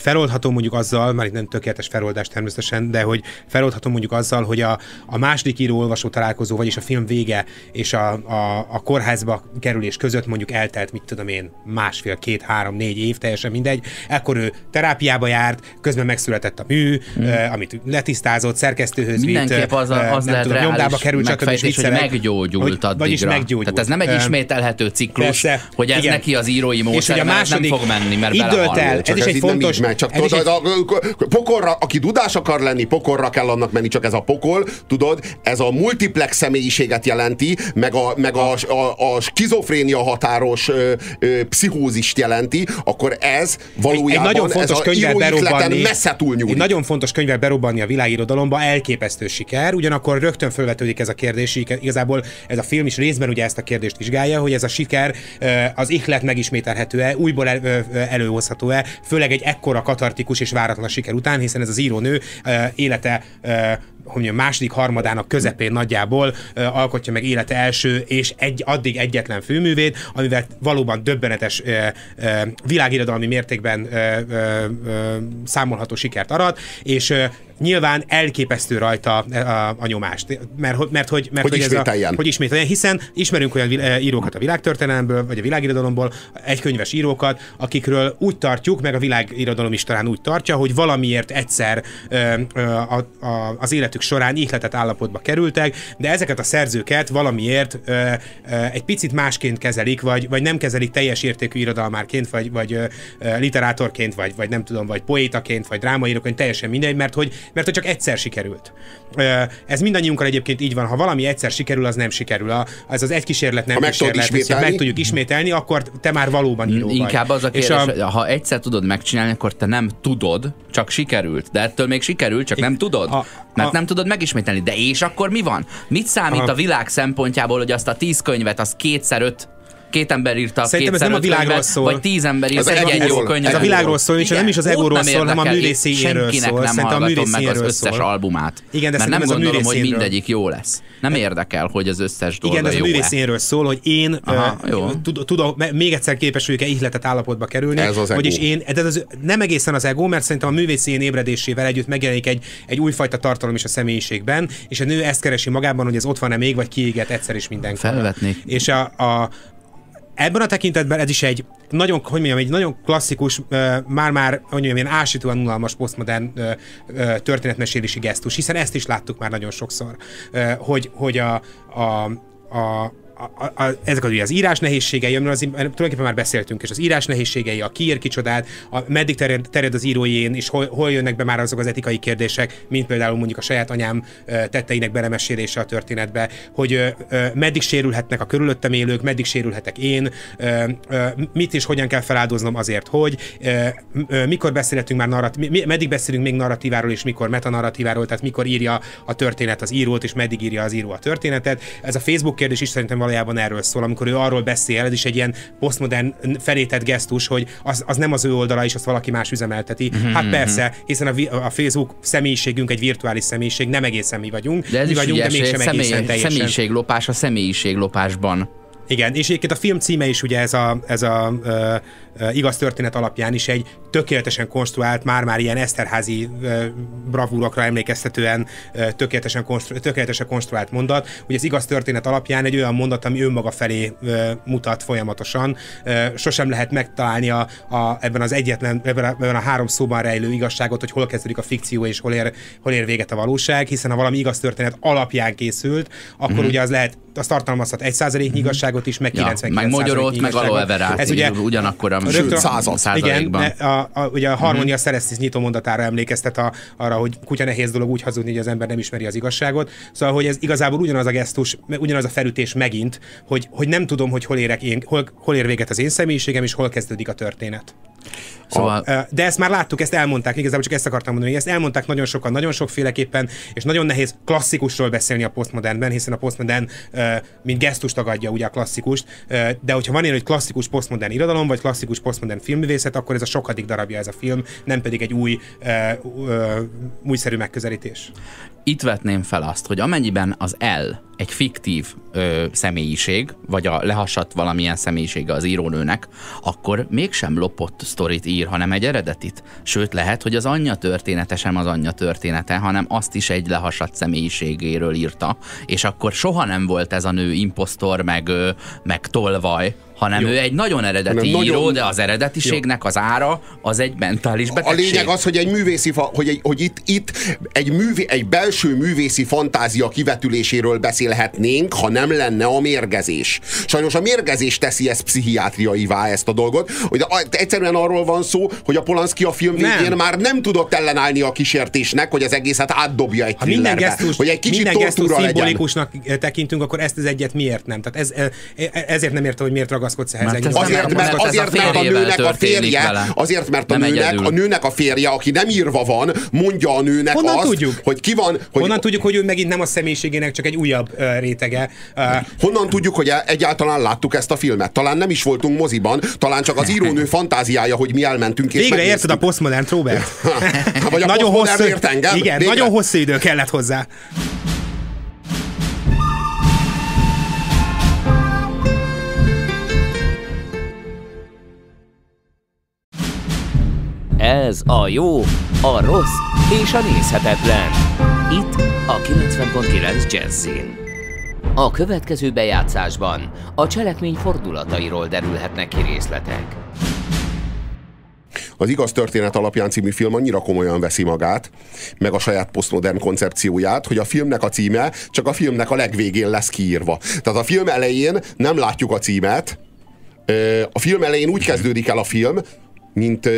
feloldható mondjuk azzal, már itt nem tökéletes feloldás természetesen, de hogy feloldható mondjuk azzal, hogy a, a második író-olvasó találkozó, vagyis a film vége és a, a, a kórházba kerülés között mondjuk eltelt, mit tudom én, másfél, két, három, négy év, teljesen mindegy. Ekkor ő terápiába járt, közben megszületett a mű, mm. uh, amit letisztázott, szerkesztőhöz Mindenképp vitt, az, a, az nem lehet tudom, nyomdába került, megfejtés, hogy viccelek. meggyógyult Hogy- addigra. Vagyis meggyógyult. Tehát ez nem egy ismételhető ciklus, Persze, hogy ez igen. neki az írói És hogy módszer, a második, nem fog menni, mert belehal. el, Csak ez is egy fontos, meg, csak Ez tudod, a, a, pokorra, aki dudás akar lenni, pokorra kell annak menni, csak ez a pokol, tudod, ez a multiplex személyiséget jelenti, meg a, meg a, a, a skizofrénia határos ö, ö, pszichózist jelenti, akkor ez valójában egy nagyon fontos ez a berobbanni, messze túlnyúlik. egy nagyon fontos könyvvel berobbanni a világirodalomba, elképesztő siker, ugyanakkor rögtön felvetődik ez a kérdés, igazából ez a film is részben ugye ezt a kérdést vizsgálja, hogy ez a siker az ihlet megismételhető-e, újból el, előhozható-e, főleg egy ekkora katartikus és váratlan siker után, hiszen ez az írónő élete hogy mondjam, második harmadának közepén nagyjából alkotja meg élete első és egy, addig egyetlen főművét, amivel valóban döbbenetes világirodalmi mértékben számolható sikert arat, és nyilván elképesztő rajta a, a nyomást, mert, hogy- mert hogy, mert Hogy ez a, hogy ismételjen, hiszen ismerünk olyan írókat a világtörténelemből, vagy a világirodalomból, egykönyves írókat, akikről úgy tartjuk, meg a világirodalom is talán úgy tartja, hogy valamiért egyszer ö, ö, a, a, az életük során ihletett állapotba kerültek, de ezeket a szerzőket valamiért ö, ö, egy picit másként kezelik, vagy, vagy nem kezelik teljes értékű irodalmárként, vagy, vagy ö, literátorként, vagy, vagy nem tudom, vagy poétaként, vagy drámaíróként, teljesen mindegy, mert hogy, mert hogy csak egyszer sikerült. Ö, Ez mindannyiunkkal egyébként így van, ha valami egyszer sikerül, az nem sikerül. A, ez az egy kísérlet nem Ha meg tudod kísérlet, meg ismételni? tudjuk ismételni, akkor te már valóban író vagy. Inkább az a És kérdés, hogy ha egyszer tudod megcsinálni, akkor te nem tudod, csak sikerült. De ettől még sikerült, csak nem tudod. A- Mert a- nem tudod megismételni. De és akkor mi van? Mit számít Aha. a világ szempontjából, hogy azt a tíz könyvet, az kétszer öt Két ember írta Szerintem ez nem a világról könyvet, szól. Vagy tíz ember írt Ez egy jó könyvet. Ez a világról szól, és nem is az egóról szól, hanem a senkinek szól. nem Szerintem a hallgatom meg az művészéről összes szól. albumát. Igen, de mert nem gondolom, hogy mindegyik jó lesz. Nem érdekel, hogy az összes dolga Igen, de ez a jó-e. művészénről szól, hogy én tudom, még egyszer képes vagyok-e ihletett állapotba kerülni. Ez az. Vagyis én, de ez az, nem egészen az ego, mert szerintem a művészén ébredésével együtt megjelenik egy, egy újfajta tartalom is a személyiségben, és a nő ezt keresi magában, hogy ez ott van-e még, vagy kiégett egyszer is mindenkor. Felvetnék. És a, a Ebben a tekintetben ez is egy nagyon, hogy mondjam, egy nagyon klasszikus, már-már, hogy mondjam, ilyen ásítóan unalmas posztmodern történetmesélési gesztus, hiszen ezt is láttuk már nagyon sokszor, hogy, hogy a, a, a a, a, ezek az, ugye az írás nehézségei, amiről az, tulajdonképpen már beszéltünk, és az írás nehézségei, a kiír kicsodát, a, meddig terjed, terjed az írójén, és hol, hol jönnek be már azok az etikai kérdések, mint például mondjuk a saját anyám tetteinek belemesélése a történetbe, hogy meddig sérülhetnek a körülöttem élők, meddig sérülhetek én, mit és hogyan kell feláldoznom azért, hogy mikor beszélhetünk már narrat, meddig beszélünk még narratíváról, és mikor metanarratíváról, tehát mikor írja a történet az írót, és meddig írja az író a történetet. Ez a Facebook kérdés is szerintem valójában erről szól, amikor ő arról beszél, ez is egy ilyen posztmodern felétett gesztus, hogy az, az nem az ő oldala, és azt valaki más üzemelteti. Mhm, Hát persze, hiszen a, a Facebook személyiségünk egy virtuális személyiség, nem egészen mi vagyunk. De ez mi is vagyunk, de ügyes, mégsem egészen személy, teljesen. személyiséglopás a személyiséglopásban. Igen, és egyébként a film címe is ugye ez a, ez a igaz történet alapján is egy tökéletesen konstruált, már-már ilyen Eszterházi bravúrokra emlékeztetően tökéletesen, konstru, tökéletesen konstruált mondat, hogy az igaz történet alapján egy olyan mondat, ami önmaga felé mutat folyamatosan. Sosem lehet megtalálni a, a, ebben az egyetlen, ebben a, ebben a három szóban rejlő igazságot, hogy hol kezdődik a fikció és hol ér, hol ér véget a valóság, hiszen ha valami igaz történet alapján készült, akkor Mhm. ugye az lehet, az tartalmazhat egy százaléknyi igazságot is, meg Ja, 99 meg Magyarót, meg aloe verát, Ez ugye ugyanakkor a rögtön- század. százalékban. igen, a, a, ugye a Harmonia uh-huh. Celestis nyitó mondatára emlékeztet a, arra, hogy kutya nehéz dolog úgy hazudni, hogy az ember nem ismeri az igazságot. Szóval, hogy ez igazából ugyanaz a gesztus, ugyanaz a felütés megint, hogy, hogy nem tudom, hogy hol, érek én, hol, hol ér véget az én személyiségem, és hol kezdődik a történet. Szóval Ö, De ezt már láttuk, ezt elmondták, igazából csak ezt akartam mondani, hogy ezt elmondták nagyon sokan, nagyon sokféleképpen, és nagyon nehéz klasszikusról beszélni a posztmodernben, hiszen a posztmodern ö, mint gesztus tagadja ugye a klasszikust, de hogyha van ilyen, hogy klasszikus posztmodern irodalom, vagy klasszikus posztmodern filmművészet, akkor ez a sokadik darabja ez a film, nem pedig egy új, újszerű megközelítés. itt vetném fel azt, hogy amennyiben az L egy fiktív ö, személyiség, vagy a lehassadt valamilyen személyisége az írónőnek, akkor mégsem lopott sztorit ír, hanem egy eredetit. Sőt, lehet, hogy az anyja története sem az anyja története, hanem azt is egy lehassadt személyiségéről írta, és akkor soha nem volt ez a nő imposztor, meg, ö, meg tolvaj, hanem Jó. ő egy nagyon eredeti Hanem író, nagyon- de az eredetiségnek az ára az egy mentális A betegség. lényeg az, hogy egy művészi, fa, hogy, egy, hogy itt, itt egy, művé, egy belső művészi fantázia kivetüléséről beszélhetnénk, ha nem lenne a mérgezés. Sajnos a mérgezés teszi ezt pszichiátriaivá ezt a dolgot, hogy a- egyszerűen arról van szó, hogy a Polanski a film Nem. végén már nem tudott ellenállni a kísértésnek, hogy az egészet átdobja egy Ha minden gesztus, hogy egy kicsit minden gesztus tortúra legyen. szimbolikusnak tekintünk, akkor ezt az egyet miért nem? Tehát ez, ezért nem értem, hogy miért ragaszkodsz ehhez. Mert Azért, mert, azért, mert a nőnek a férje, vele. azért, mert a Nem nőnek, egyedül. a nőnek a férje, aki nem írva van, mondja a nőnek Honnan azt, tudjuk? hogy ki van, hogy Honnan tudjuk, hogy ő megint nem a személyiségének csak egy újabb uh, rétege? Uh, Honnan tudjuk, hogy egyáltalán láttuk ezt a filmet? Talán nem is voltunk moziban, talán csak az írónő fantáziája, hogy mi elmentünk és végre érted a postmodern Robert? Vagy a nagyon hosszú, igen, Végre? nagyon hosszú idő kellett hozzá. Ez a jó, a rossz és a nézhetetlen. Itt a 90.9 Jazzin. A következő bejátszásban a cselekmény fordulatairól derülhetnek ki részletek. Az igaz történet alapján című film annyira komolyan veszi magát, meg a saját posztmodern koncepcióját, hogy a filmnek a címe csak a filmnek a legvégén lesz kiírva. Tehát a film elején nem látjuk a címet, a film elején úgy kezdődik el a film, mint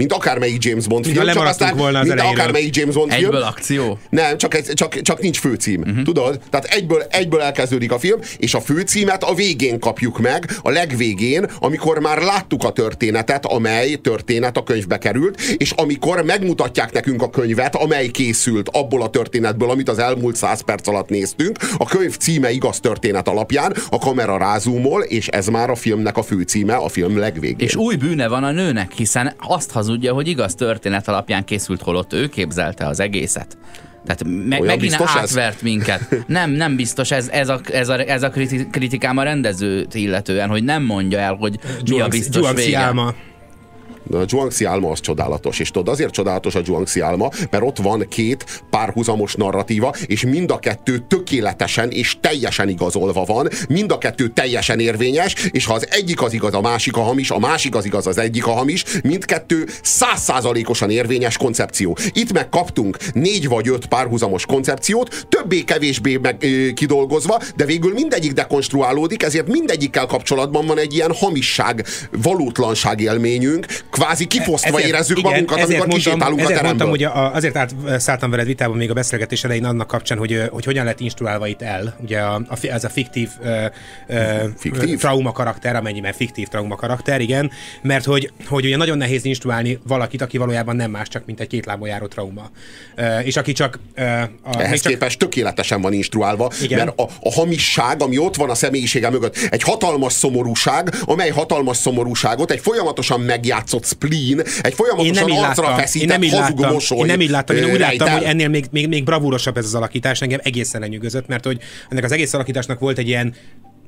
mint akármelyik James Bond film, csak lemaradtunk aztán, volna az mint elejéről. akármelyik James Bond film. Egyből akció? Nem, csak, ez, csak, csak nincs főcím. Uh-huh. Tudod? Tehát egyből, egyből elkezdődik a film, és a főcímet a végén kapjuk meg, a legvégén, amikor már láttuk a történetet, amely történet a könyvbe került, és amikor megmutatják nekünk a könyvet, amely készült abból a történetből, amit az elmúlt száz perc alatt néztünk, a könyv címe igaz történet alapján, a kamera rázumol, és ez már a filmnek a főcíme, a film legvégén. És új bűne van a nőnek, hiszen azt hazudja, hogy igaz történet alapján készült, holott ő képzelte az egészet. Tehát me- Olyan megint biztos ez? átvert minket. Nem, nem biztos, ez, ez, a, ez, a, ez a kriti- kritikám a rendezőt illetően, hogy nem mondja el, hogy mi a biztos vége. álma. A Zhuangzi álma az csodálatos, és tudod, azért csodálatos a Zhuangzi álma, mert ott van két párhuzamos narratíva, és mind a kettő tökéletesen és teljesen igazolva van, mind a kettő teljesen érvényes, és ha az egyik az igaz, a másik a hamis, a másik az igaz, az egyik a hamis, mindkettő százszázalékosan érvényes koncepció. Itt megkaptunk négy vagy öt párhuzamos koncepciót, többé-kevésbé meg, ö, kidolgozva, de végül mindegyik dekonstruálódik, ezért mindegyikkel kapcsolatban van egy ilyen hamisság, valótlanság élményünk, kvázi kifosztva érezzük magunkat, amikor mondtam, kisétálunk a ezért teremből. mondtam, hogy a, azért átszálltam veled vitában még a beszélgetés elején annak kapcsán, hogy, hogy hogyan lett instruálva itt el. Ugye a, a, ez a fiktív, ö, Fiktív? trauma karakter, amennyiben fiktív trauma karakter, igen, mert hogy, hogy ugye nagyon nehéz instruálni valakit, aki valójában nem más, csak mint egy kétlábon járó trauma. Ö, és aki csak... Ö, a, Ehhez csak képest tökéletesen van instruálva, Igen. mert a, a hamisság, ami ott van a személyisége mögött, egy hatalmas szomorúság, amely hatalmas szomorúságot, egy folyamatosan megjátszott spleen, egy én folyamatosan nem arcra láttam. Én feszített nem hazug láttam. mosoly. Én nem így láttam. Én úgy rejt láttam, hogy ennél még, még, még bravúrosabb ez az alakítás. Engem egészen lenyűgözött, mert hogy ennek az egész alakításnak volt egy ilyen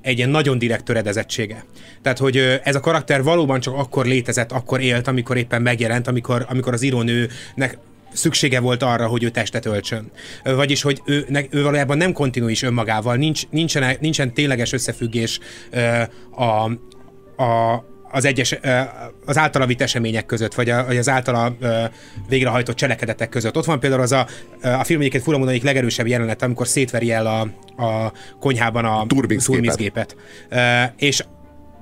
egy ilyen nagyon direkt töredezettsége. Tehát, hogy ez a karakter valóban csak akkor létezett, akkor élt, amikor éppen megjelent, amikor, amikor az írónőnek szüksége volt arra, hogy ő testet öltsön. Vagyis, hogy ő, ne, ő valójában nem kontinuis önmagával, nincs, nincsen, nincsen tényleges összefüggés ö, a, a, az egyes, az általa vitt események között, vagy, a, az általa végrehajtott cselekedetek között. Ott van például az a, a film egyébként fura módon egyik legerősebb jelenet, amikor szétveri el a, a konyhában a Turbinx gépet. turbinxgépet. Ö, És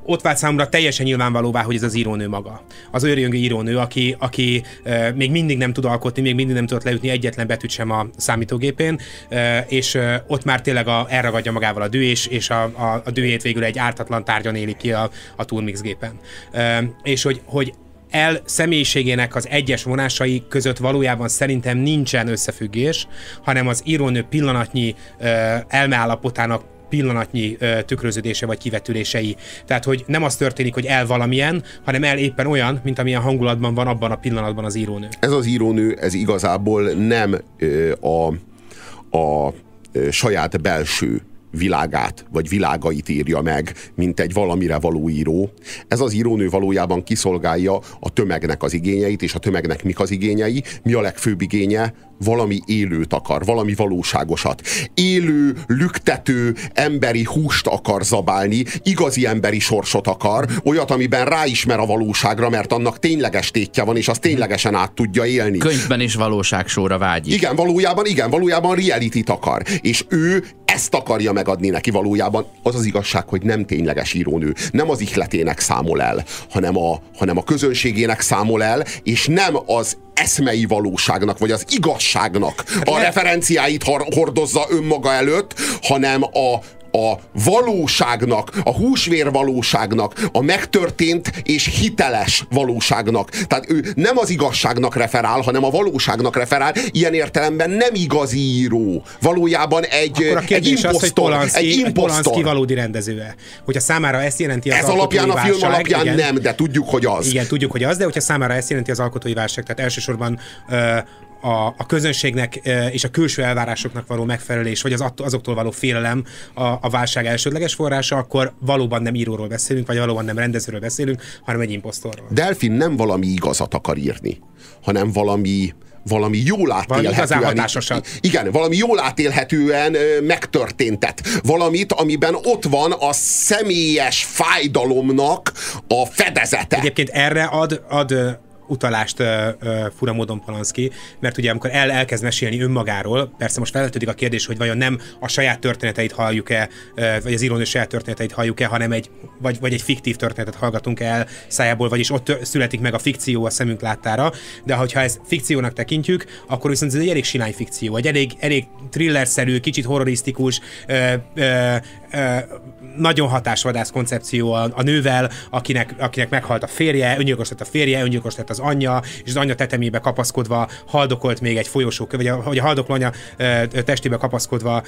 ott vált számomra teljesen nyilvánvalóvá, hogy ez az írónő maga. Az őrjöngő írónő, aki, aki e, még mindig nem tud alkotni, még mindig nem tudott leütni egyetlen betűt sem a számítógépén, e, és e, ott már tényleg a, elragadja magával a dű, és, és a, a, a dühét végül egy ártatlan tárgyan éli ki a, a Turmix gépen. E, és hogy, hogy el személyiségének az egyes vonásai között valójában szerintem nincsen összefüggés, hanem az írónő pillanatnyi e, elmeállapotának pillanatnyi tükröződése vagy kivetülései. Tehát, hogy nem az történik, hogy el valamilyen, hanem el éppen olyan, mint amilyen hangulatban van abban a pillanatban az írónő. Ez az írónő, ez igazából nem a, a saját belső világát, vagy világait írja meg, mint egy valamire való író. Ez az írónő valójában kiszolgálja a tömegnek az igényeit, és a tömegnek mik az igényei, mi a legfőbb igénye, valami élőt akar, valami valóságosat. Élő, lüktető, emberi húst akar zabálni, igazi emberi sorsot akar, olyat, amiben ráismer a valóságra, mert annak tényleges tétje van, és az ténylegesen át tudja élni. Könyvben is valóságsóra vágyik. Igen, valójában, igen, valójában reality akar. És ő ezt akarja megadni neki valójában. Az az igazság, hogy nem tényleges írónő. Nem az ihletének számol el, hanem a, hanem a közönségének számol el, és nem az eszmei valóságnak, vagy az igazságnak a referenciáit hordozza önmaga előtt, hanem a, a valóságnak, a húsvér valóságnak, a megtörtént és hiteles valóságnak. Tehát ő nem az igazságnak referál, hanem a valóságnak referál. Ilyen értelemben nem igazi író. Valójában egy, Akkor a egy impostor. Az, hogy Polanski, egy impostor. Polanski valódi rendezője. Hogyha számára ezt jelenti az Ez alapján a film válság, alapján igen, nem, de tudjuk, hogy az. Igen, tudjuk, hogy az, de hogyha számára ezt jelenti az alkotói válság, tehát elsősorban uh, a, a közönségnek és a külső elvárásoknak való megfelelés, vagy az azoktól való félelem a, a válság elsődleges forrása, akkor valóban nem íróról beszélünk, vagy valóban nem rendezőről beszélünk, hanem egy imposztorról. Delfin nem valami igazat akar írni, hanem valami valami jól átélhetően. Igen, valami jól átélhetően megtörténtet. Valamit, amiben ott van a személyes fájdalomnak a fedezete. Egyébként erre ad, ad utalást uh, uh, fura módon Polanski, mert ugye amikor el, elkezd mesélni önmagáról, persze most felvetődik a kérdés, hogy vajon nem a saját történeteit halljuk-e, vagy az írónő saját történeteit halljuk-e, hanem egy, vagy, vagy egy fiktív történetet hallgatunk el szájából, vagyis ott születik meg a fikció a szemünk láttára, de hogyha ezt fikciónak tekintjük, akkor viszont ez egy elég silány fikció, egy elég, elég thrillerszerű, kicsit horrorisztikus, uh, uh, nagyon hatásvadász koncepció a, a nővel, akinek, akinek meghalt a férje, öngyilkos lett a férje, öngyilkos lett az anyja, és az anyja tetemébe kapaszkodva haldokolt még egy folyosó, vagy a, vagy a haldokló anya testébe kapaszkodva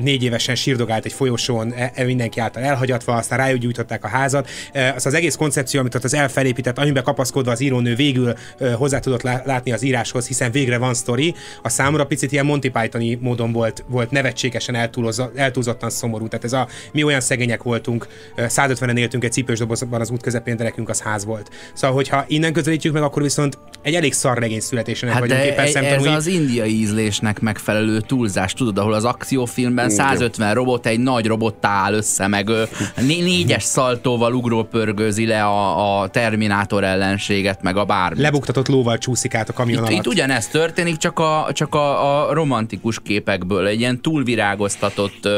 négy évesen sírdogált egy folyosón, e, e, mindenki által elhagyatva, aztán rájuk gyújtották a házat. Az az egész koncepció, amit ott az elfelépített, amiben kapaszkodva az írónő végül hozzá tudott látni az íráshoz, hiszen végre van sztori, a számomra picit ilyen Monty Pythoni módon volt, volt nevetségesen eltúlzottan szomorú. Tehát ez a mi olyan szegények voltunk, 150-en éltünk egy cipős dobozban az út közepén, de nekünk az ház volt. Szóval, hogyha innen közelítjük meg, akkor viszont egy elég szar regény születésének hát vagyunk éppen Ez az indiai ízlésnek megfelelő túlzás, tudod, ahol az akciófilmben 150 robot egy nagy robottá áll össze, meg négyes szaltóval ugrópörgőzi le a, a Terminátor ellenséget, meg a bármit. Lebuktatott lóval csúszik át a kamion itt, alatt. Itt ugyanezt történik, csak a, csak a, a romantikus képekből, egy ilyen túlvirágoztatott,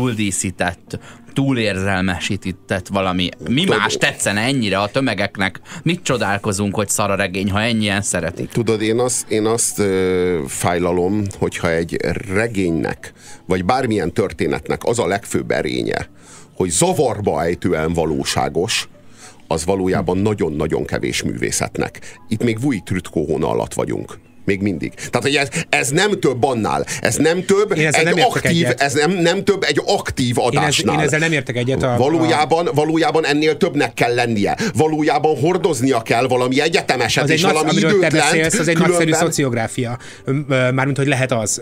túldíszített, túlérzelmesített valami. Mi Tudod, más tetszene ennyire a tömegeknek? Mit csodálkozunk, hogy szar a regény, ha ennyien szeretik? Tudod, én azt, én azt ö, fájlalom, hogyha egy regénynek, vagy bármilyen történetnek az a legfőbb erénye, hogy zavarba ejtően valóságos, az valójában nagyon-nagyon kevés művészetnek. Itt még Vujt Trütkó alatt vagyunk. Még mindig. Tehát, hogy ez, ez nem több annál. Ez nem több én egy nem aktív, ez nem, nem több egy aktív adásnál. Én, ez, én ezzel nem értek egyet. A, valójában, a... valójában ennél többnek kell lennie. Valójában hordoznia kell valami egyetemeset az és nagy, valami időtlent. Beszélsz, az egy különben... nagyszerű szociográfia. Mármint, hogy lehet az.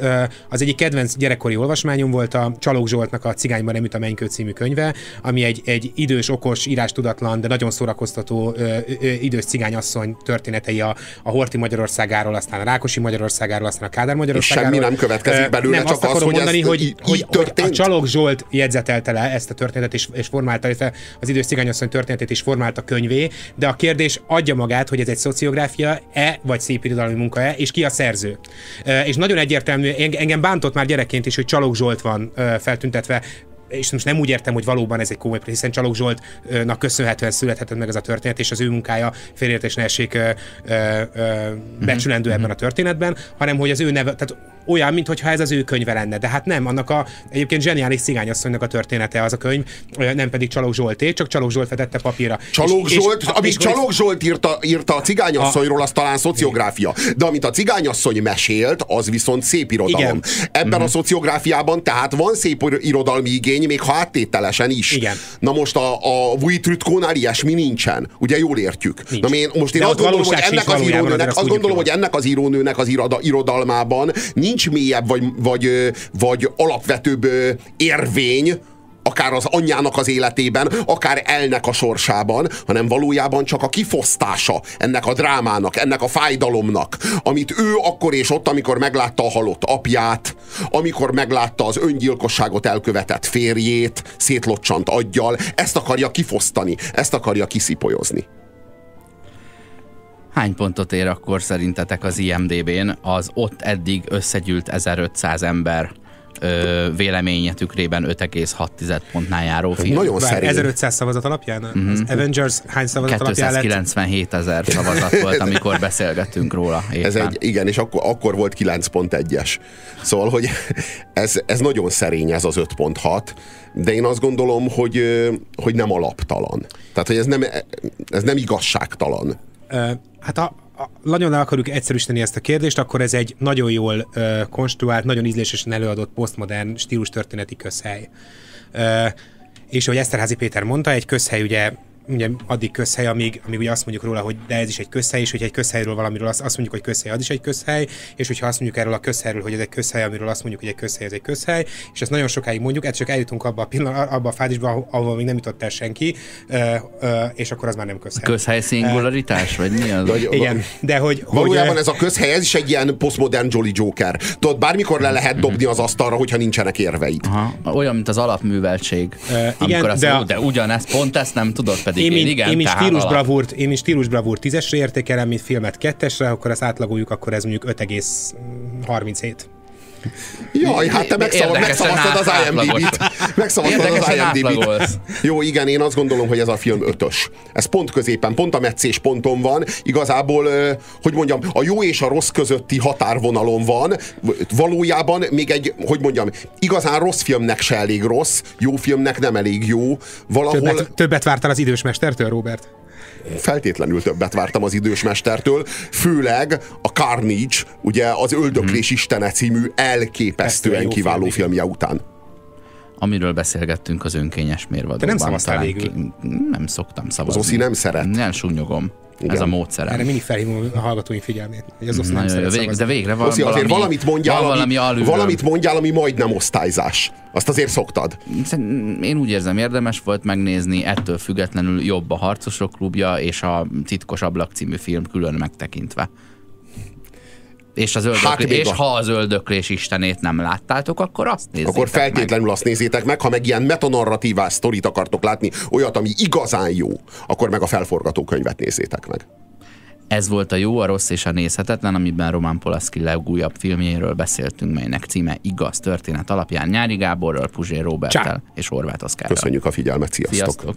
Az egyik kedvenc gyerekkori olvasmányom volt a Csalók Zsoltnak a Cigányban nem üt a Mennykő című könyve, ami egy, egy idős, okos, írástudatlan, de nagyon szórakoztató idős cigányasszony történetei a, a Horti Magyarországáról, aztán a Rákosi Magyarországáról, aztán a Kádár Magyarországáról. És semmi nem következik belőle, nem, csak azt az, hogy mondani, hogy, így, hogy, így hogy a Csalók Zsolt jegyzetelte le ezt a történetet, és, és formálta, illetve az idős cigányasszony történetét is formálta könyvé, de a kérdés adja magát, hogy ez egy szociográfia-e, vagy szép irodalmi munka-e, és ki a szerző. És nagyon egyértelmű, engem bántott már gyerekként is, hogy Csalók Zsolt van feltüntetve és most nem úgy értem, hogy valóban ez egy komoly, hiszen Csalók Zsoltnak köszönhetően születhetett meg ez a történet, és az ő munkája félértés ne essék ö, becsülendő ebben a történetben, hanem hogy az ő neve, tehát olyan, mintha ez az ő könyve lenne. De hát nem, annak a egyébként zseniális cigányasszonynak a története az a könyv, nem pedig Csalók Zsolté, csak Csalók Zsolt vetette papírra. Csalók és, Zsolt, és, amit és, Csalók Zsolt írta, írta a cigányasszonyról, az talán szociográfia. De amit a cigányasszony mesélt, az viszont szép irodalom. Igen. Ebben uh-huh. a mhm. szociográfiában tehát van szép irodalmi igény, még ha áttételesen is. Igen. Na most a, a Vujtrütkónál ilyesmi nincsen. Ugye jól értjük. Nincs. Na én most én azt gondolom, hogy ennek az írónőnek, azt gondolom, hogy ennek az írónőnek az irodalmában nincs nincs mélyebb vagy, vagy, vagy alapvetőbb érvény, akár az anyjának az életében, akár elnek a sorsában, hanem valójában csak a kifosztása ennek a drámának, ennek a fájdalomnak, amit ő akkor és ott, amikor meglátta a halott apját, amikor meglátta az öngyilkosságot elkövetett férjét, szétlocsant aggyal, ezt akarja kifosztani, ezt akarja kiszipolyozni. Hány pontot ér akkor szerintetek az IMDB-n az ott eddig összegyűlt 1500 ember ö, véleménye tükrében 5,6 pontnál járó film. Nagyon szerint. 1500 szavazat alapján? Uh-huh. Az Avengers hány szavazat alapján lett? 297 ezer szavazat volt, amikor beszélgettünk róla. Éppen. Ez egy, igen, és akkor, akkor volt 9.1-es. Szóval, hogy ez, ez nagyon szerény ez az 5.6, de én azt gondolom, hogy, hogy nem alaptalan. Tehát, hogy ez nem, ez nem igazságtalan. Hát a, nagyon le akarjuk egyszerűsíteni ezt a kérdést, akkor ez egy nagyon jól uh, konstruált, nagyon ízlésesen előadott posztmodern stílus történeti közhely. Uh, és ahogy Eszterházi Péter mondta, egy közhely ugye ugye addig közhely, amíg, amíg ugye azt mondjuk róla, hogy de ez is egy közhely, és hogy egy közhelyről valamiről azt, azt mondjuk, hogy közhely, az is egy közhely, és hogyha azt mondjuk erről a közhelyről, hogy ez egy közhely, amiről azt mondjuk, hogy egy közhely, ez egy közhely, és ezt nagyon sokáig mondjuk, ez csak eljutunk abba a pillanat, abba a fázisba, ahol még nem jutott el senki, és akkor az már nem közhely. Közhely szingularitás, vagy mi az? De, Igen, de hogy... Valójában hogy, ez a közhely, ez is egy ilyen postmodern Jolly Joker. Tudod, bármikor le lehet dobni az asztalra, hogyha nincsenek érveid. Aha. Olyan, mint az alapműveltség. Uh, igen, azt, de, de ugyaneszt, pont ezt nem tudod, pedig én, én, igen, én is tehát stílus alap. bravúrt, én is stílus bravúrt tízesre értékelem, mint filmet kettesre, akkor azt átlagoljuk, akkor ez mondjuk 5,37. Jaj, hát te Érdekesen megszavaztad az. IMDb-t. Megszavaztad az IMDb-t. Jó, igen, én azt gondolom, hogy ez a film ötös. Ez pont középen, pont a meccés ponton van. Igazából, hogy mondjam, a jó és a rossz közötti határvonalon van. Valójában még egy, hogy mondjam, igazán rossz filmnek se elég rossz, jó filmnek nem elég jó. Valahol Többet, többet vártál az idős mestertől, Robert? Feltétlenül többet vártam az idős mestertől, főleg a Carnage, ugye az Öldöklés Istene című elképesztően kiváló film, filmje után. Amiről beszélgettünk az önkényes mérvadóban. Te nem szavaztál végül. Nem szoktam szavazni. Az Oszi nem szeret. Nem súnyogom. Igen. Ez a módszerem. Erre mindig felhívom a hallgatói figyelmét, hogy az Nagyon jó, vég, de végre van Oszi, azért valami, valamit mondjál, van ami, valami alulről. valamit mondjál, ami majdnem osztályzás. Azt azért szoktad. Én úgy érzem, érdemes volt megnézni, ettől függetlenül jobb a Harcosok klubja és a Titkos ablak című film külön megtekintve. És, az Hát még és a- ha az öldöklés istenét nem láttátok, akkor azt nézzétek Akkor feltétlenül azt nézzétek meg, ha meg ilyen metanarratívás sztorit akartok látni, olyat, ami igazán jó, akkor meg a felforgatókönyvet nézzétek meg. meg. Ez volt a jó, a rossz és a nézhetetlen, amiben Roman Polanski legújabb filmjéről beszéltünk, melynek címe Igaz történet alapján Nyári Gáborral, Puzsér Roberttel Csá. és Horváth Oszkárral. Köszönjük a figyelmet, sziasztok! Sziasztok!